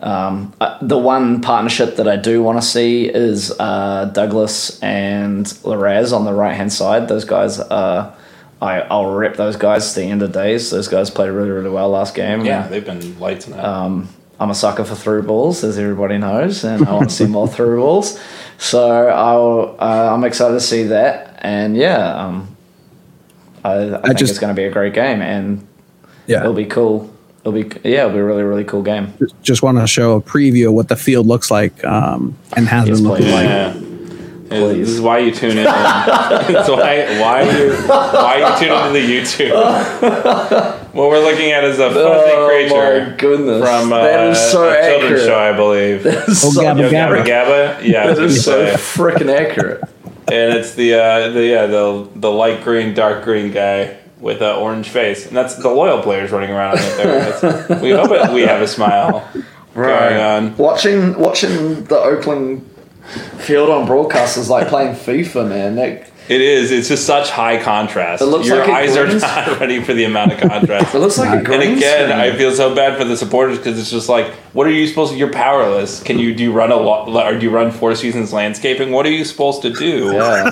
um, uh, the one partnership that I do want to see is uh, Douglas and Laraz on the right hand side. Those guys, uh, I, I'll rep those guys to the end of days. Those guys played really, really well last game. yeah, And, they've been lights in that. um, I'm a sucker for through balls, as everybody knows, and I want to see more through balls. So I'll, uh, I'm excited to see that. And yeah, um, I, I, think just- it's going to be a great game, and Yeah. it'll be cool. It'll be yeah, it'll be a really really cool game. Just want to show a preview of what the field looks like um, and has Yes, been looking like. Yeah. Yeah, This is why you tune in. It's why why you why you tune into the YouTube. what we're looking at is a fuzzy Oh creature my goodness, from uh, that is so a children's show, I believe. Oh, So- Gabba Yo Gabba Gabba. Gabba, yeah, I was That gonna is so freaking accurate. and it's the uh, the yeah the the light green, dark green guy with an orange face, and that's the loyal players running around right there. We hope it, we have a smile going on. Watching watching the Oakland field on broadcast is like playing FIFA, man. That It is. It's just such high contrast. It looks Your like eyes are not ready for the amount of contrast. It looks like a and again, screen. I feel so bad for the supporters because it's just like, what are you supposed to? You're powerless. Can you do you run a lot? Or do you run Four Seasons landscaping? What are you supposed to do yeah.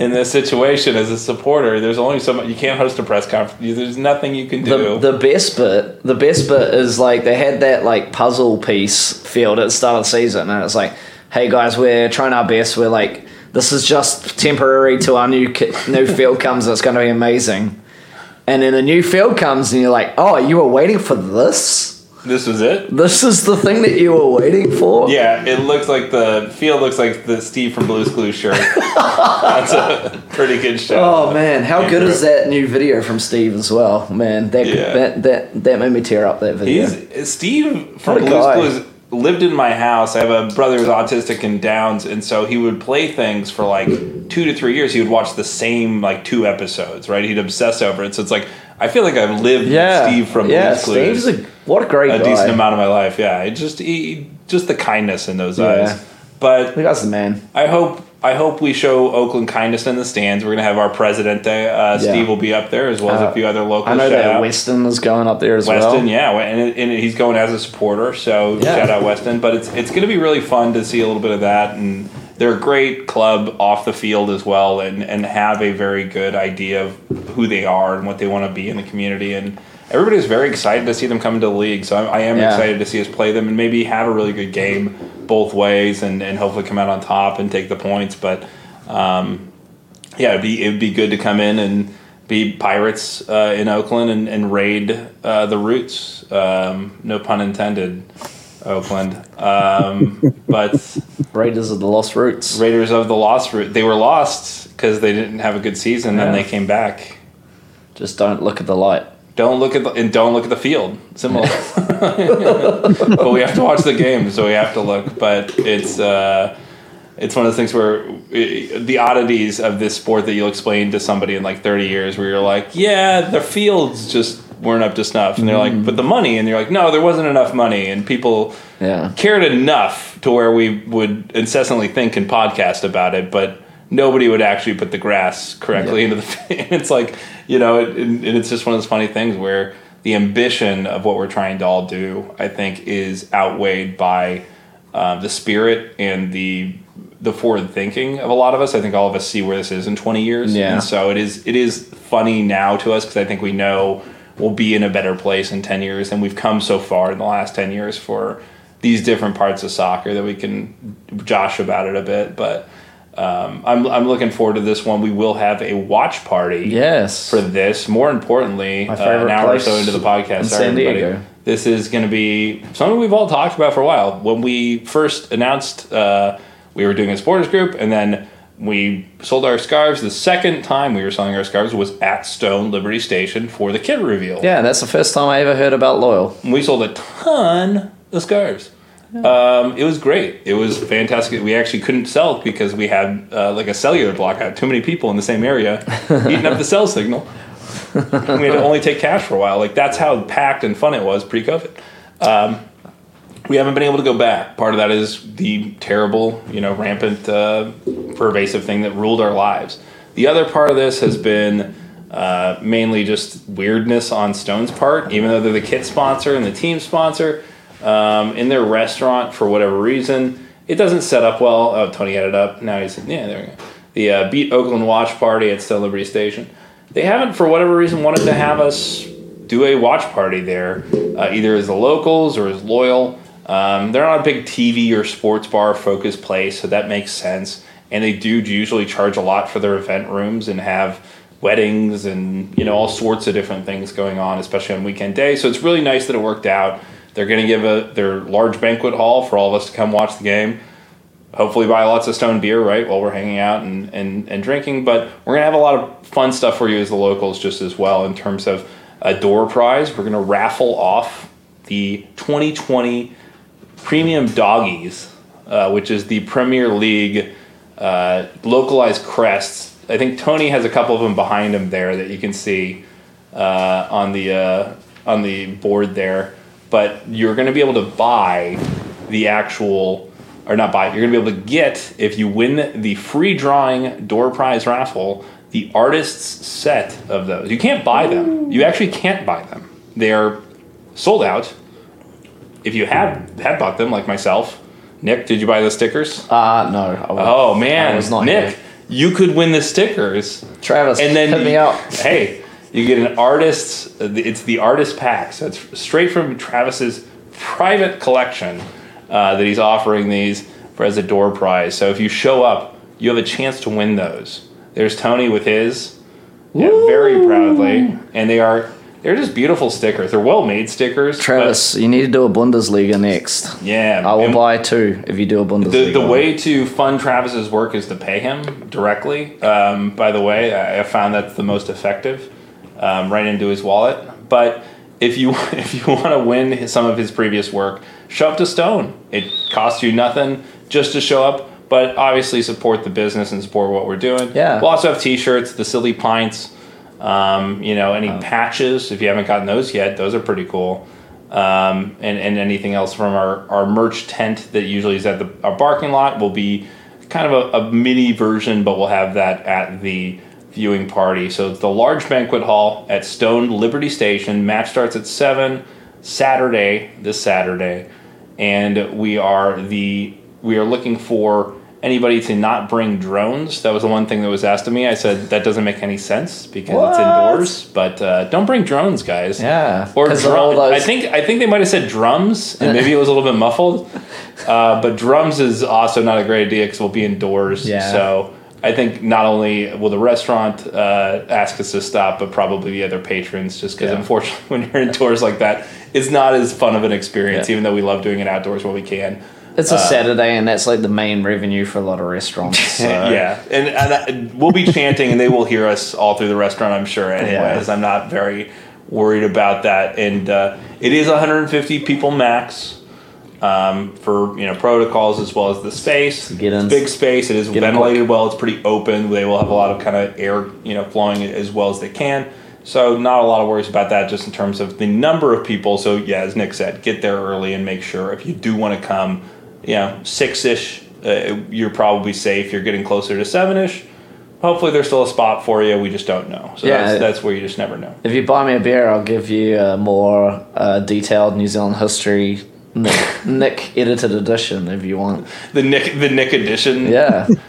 in this situation as a supporter? There's only so much. You can't host a press conference. There's nothing you can do. The, the best bit, the best bit is like they had that like puzzle piece field at the start of the season, and it's like, hey guys, we're trying our best. We're like, this is just temporary till our new ki- new field comes. It's going to be amazing. And then a new field comes, and you're like, oh, you were waiting for this. this was it. This is the thing that you were waiting for. Yeah, it looks like the field looks like the Steve from Blue's Clues shirt. That's a pretty good show. Oh man, how good is that new video from Steve as well? Man, that Yeah. that that that made me tear up that video. He's Steve from Blue's. Clues lived in my house. I have a brother who's autistic and Downs, and so he would play things for like two to three years. He would watch the same like two episodes, right? He'd obsess over it. So it's like I feel like I've lived yeah, with Steve from yeah, Blue's Clues Steve's a what a great a guy. decent amount of my life. Yeah, it just he, just the kindness in those Yeah. eyes. But guy's the man. I hope I hope we show Oakland kindness in the stands. We're gonna have our president day. Uh, Yeah. Steve will be up there as well as Uh, a few other locals. I know that out. Weston is going up there as Weston, well. Weston, yeah, and, and he's going as a supporter. So Yeah. shout out Weston. But it's it's going to be really fun to see a little bit of that, and they're a great club off the field as well, and and have a very good idea of who they are and what they want to be in the community, and everybody's very excited to see them come into the league. So I, I am Yeah. excited to see us play them and maybe have a really good game both ways, and and hopefully come out on top and take the points. But um, yeah, it'd be it'd be good to come in and be pirates uh, in Oakland and, and raid uh, the roots. Um, no pun intended, Oakland. Um, but Raiders of the Lost Roots. Raiders of the Lost Root, they were lost because they didn't have a good season. Then Yeah. they came back. Just don't look at the light. Don't look at the and don't look at the field. Similar, but we have to watch the game, so we have to look. But it's uh, it's one of those things where uh, the oddities of this sport that you'll explain to somebody in like thirty years, where you're like, yeah, the fields just weren't up to snuff, and they're like, but the money, and you're like, no, there wasn't enough money, and people Yeah. cared enough to where we would incessantly think and podcast about it, but nobody would actually put the grass correctly into the. And it's like you know, it, and it's just one of those funny things where the ambition of what we're trying to all do, I think, is outweighed by uh, the spirit and the the forward thinking of a lot of us. I think all of us see where this is in twenty years, Yeah. and so it is. It is funny now to us because I think we know we'll be in a better place in ten years, and we've come so far in the last ten years for these different parts of soccer that we can josh about it a bit. But um, I'm I'm looking forward to this one. We will have a watch party Yes. for this. More importantly, uh, an hour or so into the podcast, in sorry, San everybody. Diego. This is going to be something we've all talked about for a while. When we first announced uh, we were doing a supporters group, and then we sold our scarves. The second time we were selling our scarves was at Stone Liberty Station for the kit reveal. yeah, that's the first time I ever heard about Loyal. We sold a ton of scarves. Um, it was great. It was fantastic. We actually couldn't sell because we had uh, like a cellular blockout. Too many people in the same area eating up the cell signal. we had to only take cash for a while. Like that's how packed and fun it was pre-COVID. Um, we haven't been able to go back. Part of that is the terrible, you know, rampant, uh, pervasive thing that ruled our lives. The other part of this has been uh, mainly just weirdness on Stone's part, even though they're the kit sponsor and the team sponsor. Um, in their restaurant, for whatever reason, it doesn't set up well. Oh, Tony had it up. Now he's yeah, there we go. The uh, Beat Oakland Watch Party at Stone Liberty Station. They haven't, for whatever reason, wanted to have us do a watch party there, uh, either as the locals or as loyal. Um, they're not a big TV or sports bar focused place, so that makes sense. And they do usually charge a lot for their event rooms and have weddings and you know all sorts of different things going on, especially on weekend days. So it's really nice that it worked out. They're going to give a their large banquet hall for all of us to come watch the game. Hopefully buy lots of stone beer right while we're hanging out and, and, and drinking but we're going to have a lot of fun stuff for you as the locals just as well in terms of a door prize. We're going to raffle off the 2020 premium doggies uh, which is the premier league uh, localized crests. I think tony has a couple of them behind him there that you can see uh, on the uh, on the board there but you're going to be able to buy the actual or not buy. You're gonna be able to get if you win the free drawing door prize raffle the artist's set of those. You can't buy them. You actually can't buy them. They are sold out. If you had had bought them, like myself, Nick, did you buy the stickers? Uh, no. I was, Oh man, I was not Nick, here. you could win the stickers, Travis, and then hit me up. Hey, you get an artist's. It's the artist pack, so it's straight from Travis's private collection uh, that he's offering these for as a door prize. So if you show up, you have a chance to win those. There's Tony with his, yeah, very proudly, and they are. They're just beautiful stickers. They're well made stickers. Travis, you need to do a Bundesliga next. yeah, I will buy two if you do a Bundesliga. the, the way to fund Travis's work is to pay him directly. Um, by the way, I I found that's the most effective, um, right into his wallet. But if you if you want to win his, some of his previous work, show up to Stone. It costs you nothing just to show up, but obviously support the business and support what we're doing. Yeah. We'll also have T-shirts, the silly pints. Um, you know, any Oh. patches if you haven't gotten those yet, those are pretty cool um, and, and anything else from our, our merch tent that usually is at the our parking lot will be kind of a, a mini version, but we'll have that at the viewing party. So it's the large banquet hall at Stone Liberty Station. Match starts at seven Saturday, this Saturday, and we are the we are looking for anybody to not bring drones. That was the one thing that was asked of me. I said that doesn't make any sense because it's indoors. But uh, don't bring drones, guys. Yeah, Or 'cause of all drum. I think I think they might have said drums, and maybe it was a little bit muffled. Uh, but drums is also not a great idea because we'll be indoors. Yeah. So I think not only will the restaurant uh, ask us to stop, but probably the other patrons, just because Yeah. unfortunately when you're indoors like that, it's not as fun of an experience. Yeah. Even though we love doing it outdoors when we can. It's a Saturday, and that's like the main revenue for a lot of restaurants. So. yeah, and, and I- we'll be chanting, and they will hear us all through the restaurant. I'm sure. Anyways, I'm not very worried about that. And uh, it is 150 people max um, for you know protocols as well as the space. Get in. It's big space. It is ventilated well. It's pretty open. They will have a lot of kind of air you know flowing as well as they can. So not a lot of worries about that, just in terms of the number of people. So yeah, as Nick said, get there early and make sure if you do want to come, you know, six ish, uh, you're probably safe. You're getting closer to seven ish. Hopefully, there's still a spot for you. We just don't know. So Yeah. that's, that's where you just never know. If you buy me a beer, I'll give you a more uh, detailed New Zealand history Nick, Nick edited edition if you want. The Nick, the Nick edition, Yeah,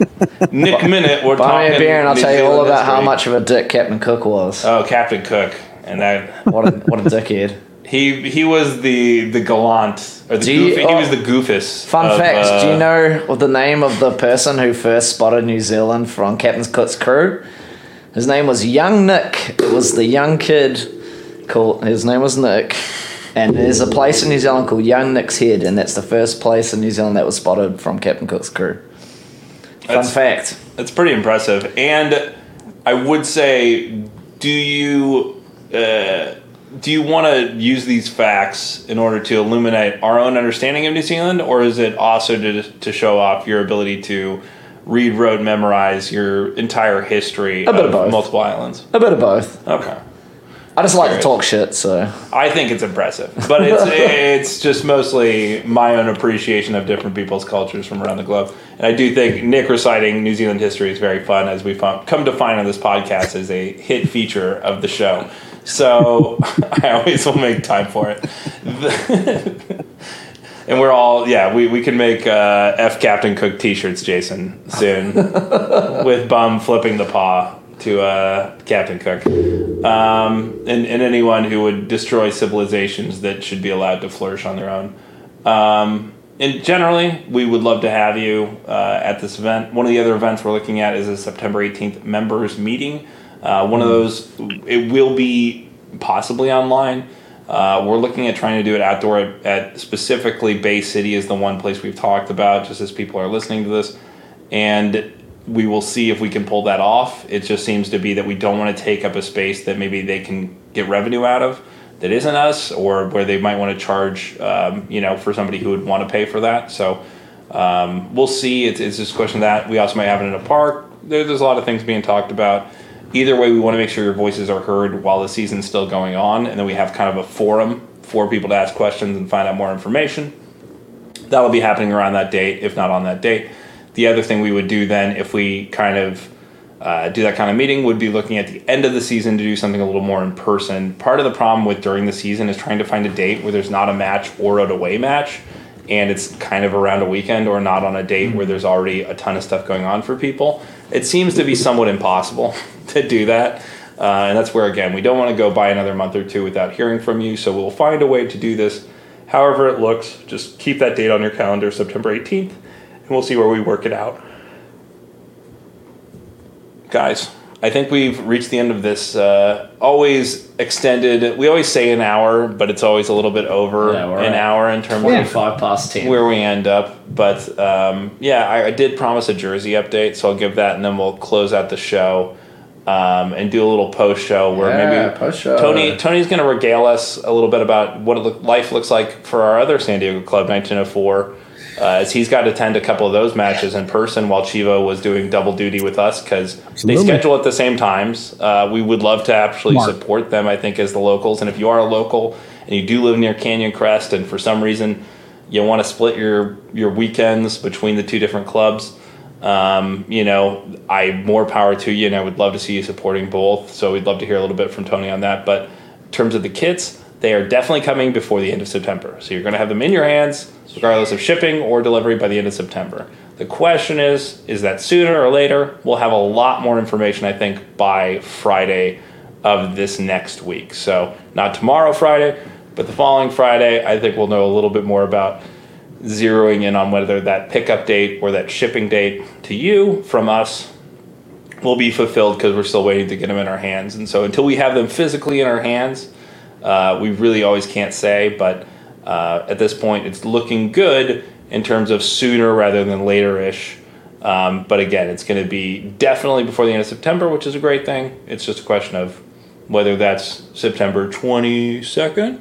Nic Minnut. We're buy talking me a beer, and I'll New tell you all Zealand about how history. much of a dick Captain Cook was. Oh, Captain Cook, and that What a what a dickhead. he he was the the gallant or the Do you- goofy. he oh, was the goofus. Fun of, fact: uh, Do you know what the name of the person who first spotted New Zealand from Captain Cook's crew? His name was Young Nick. It was the young kid called. His name was Nick, and there's a place in New Zealand called Young Nick's Head, and that's the first place in New Zealand that was spotted from Captain Cook's crew. Fun That's- fact. That's pretty impressive. And I would say, do you uh, do you want to use these facts in order to illuminate our own understanding of New Zealand, or is it also to to show off your ability to read, wrote, memorize your entire history A bit of both. multiple islands? A bit of both. Okay. I just like to talk shit, so I think it's impressive, but it's it's just mostly my own appreciation of different people's cultures from around the globe. And I do think Nick reciting New Zealand history is very fun, as we found, come to find on this podcast as a hit feature of the show. So I always will make time for it. and we're all yeah, we, we can make uh, F Captain Cook T-shirts, Jason, soon with Bum flipping the paw to uh, Captain Cook um, and, and anyone who would destroy civilizations that should be allowed to flourish on their own. Um, and generally, we would love to have you uh, at this event. One of the other events we're looking at is a September 18th members meeting. Uh, one of those, it will be possibly online. Uh, we're looking at trying to do it outdoor at, at specifically Bay City is the one place we've talked about, just as people are listening to this. And we will see if we can pull that off. It just seems to be that we don't want to take up a space that maybe they can get revenue out of that isn't us, or where they might want to charge, um, you know, for somebody who would want to pay for that. So um, we'll see. It's, it's just a question of that. We also might have it in a park. There, there's a lot of things being talked about. Either way, we want to make sure your voices are heard while the season's still going on, and then we have kind of a forum for people to ask questions and find out more information. that'll be happening around that date, if not on that date. The other thing we would do then, if we kind of uh, do that kind of meeting, would be looking at the end of the season to do something a little more in person. Part of the problem with during the season is trying to find a date where there's not a match or an away match, and it's kind of around a weekend or not on a date where there's already a ton of stuff going on for people. It seems to be somewhat impossible to do that. Uh, and that's where, again, we don't want to go by another month or two without hearing from you. So we'll find a way to do this however it looks. Just keep that date on your calendar, September 18th, and we'll see where we work it out. Guys, I think we've reached the end of this. Uh, always extended. We always say an hour, but it's always a little bit over Yeah, an hour in terms of Twenty-five past ten. where we end up. But um, yeah, I, I did promise a jersey update, so I'll give that, and then we'll close out the show um, and do a little post show where Yeah, maybe post-show. Tony Tony's going to regale us a little bit about what it look, life looks like for our other San Diego club, 1904. Uh, as he's got to attend a couple of those matches in person while Chivo was doing double duty with us because they schedule at the same times. Uh, we would love to actually Smart. support them, I think, as the locals. And if you are a local and you do live near Canyon Crest and for some reason you want to split your, your weekends between the two different clubs, um, you know, I more power to you, and I would love to see you supporting both. So we'd love to hear a little bit from Tony on that. But in terms of the kits, they are definitely coming before the end of September. So you're going to have them in your hands, regardless of shipping or delivery, by the end of September. The question is, is that sooner or later? We'll have a lot more information, I think, by Friday of this next week. So not tomorrow, Friday, but the following Friday, I think we'll know a little bit more about zeroing in on whether that pickup date or that shipping date to you from us will be fulfilled because we're still waiting to get them in our hands. And so until we have them physically in our hands, uh, we really always can't say. But uh, at this point, it's looking good in terms of sooner rather than later ish. Um, but again, it's going to be definitely before the end of September, which is a great thing. It's just a question of whether that's September 22nd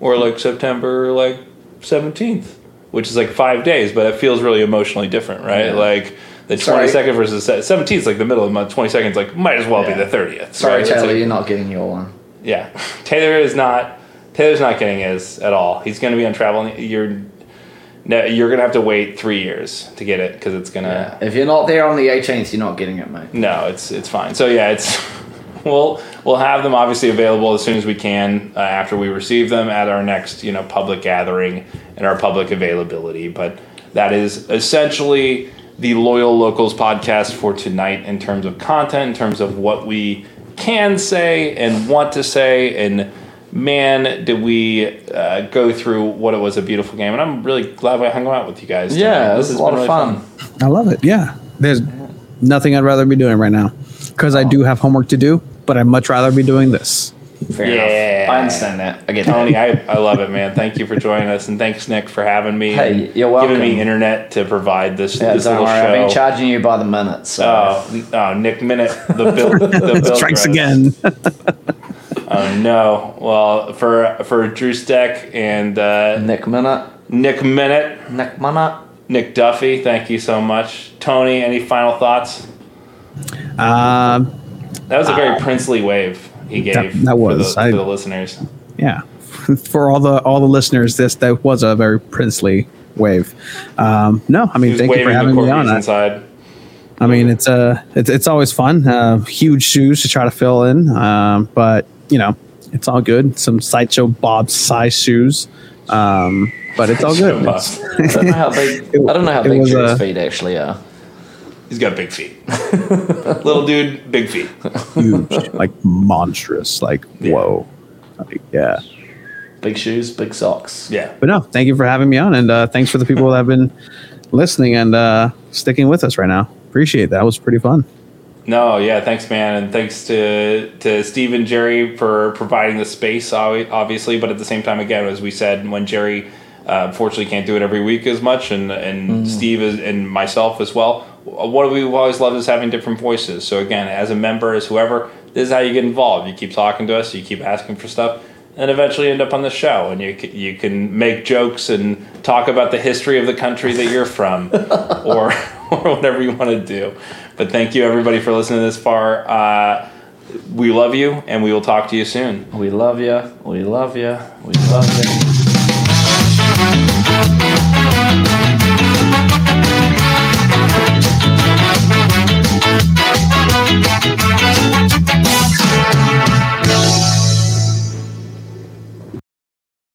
or like September like 17th, which is like five days, but it feels really emotionally different, right? Yeah. Like the Sorry. 22nd versus the 17th is like the middle of the month. 22nd is like might as well Yeah. be the 30th. Sorry, right? Taylor, like- you're not getting your one. Yeah, Taylor is not. Taylor's not getting his at all. He's going to be on travel. You're, no, you're going to have to wait three years to get it because it's going to. If you're not there on the 18th, you're not getting it, mate. No, it's it's fine. So yeah, it's we'll we'll have them obviously available as soon as we can uh, after we receive them at our next you know public gathering and our public availability. But that is essentially the loyal locals podcast for tonight in terms of content, in terms of what we can say and want to say and. Man, did we uh, go through what it was a beautiful game, and I'm really glad we hung out with you guys. tonight. Yeah, it was has a lot been of really fun. I love it. Yeah. There's nothing I'd rather be doing right now because I do have homework to do, but I'd much rather be doing this. Fair Yeah. enough. I understand that. I get Tony, that. I, I love it, man. Thank you for joining us, and thanks, Nick, for having me. Hey, you're welcome. Giving me internet to provide this, Yeah, this don't little worry. show. I've been charging you by the minute, so. Oh, oh, Nic Minnut, the bill, the bill Strikes again. Oh no! Well, for for Drew Steck and uh, Nic Minnut. Nic Minnut, Nic Minnut. Nic Duffee, thank you so much. Tony, any final thoughts? Um, That was a very princely wave he gave. That- that for was. the, I- for the listeners. yeah. For all the all the listeners, this that was a very princely wave. Um, no, I mean, thank you for having me on. I, inside. I mean, it's uh, it's it's always fun. Uh, huge shoes to try to fill in, um, but you know, it's all good. Some sideshow Bob size shoes, um, but it's all good. I don't know how big. I don't know how big was, uh, feet actually are. He's got big feet. Little dude, big feet. huge, like monstrous, like Yeah. whoa, like, yeah. Big shoes, big socks. Yeah. But no, thank you for having me on, and uh, thanks for the people that have been listening and uh, sticking with us right now. Appreciate that. That was pretty fun. No, yeah, thanks, man, and thanks to to Steve and Jerry for providing the space, obviously. But at the same time, again, as we said, when Jerry uh, unfortunately can't do it every week as much, and and Steve is, and myself as well. What we've always loved is having different voices. So again, as a member, as whoever, this is how you get involved. You keep talking to us, you keep asking for stuff, and eventually end up on the show, and you you can make jokes and talk about the history of the country that you're from, or or whatever you want to do. But thank you everybody for listening this far. Uh, we love you, and we will talk to you soon. We love you. We love you. We love you.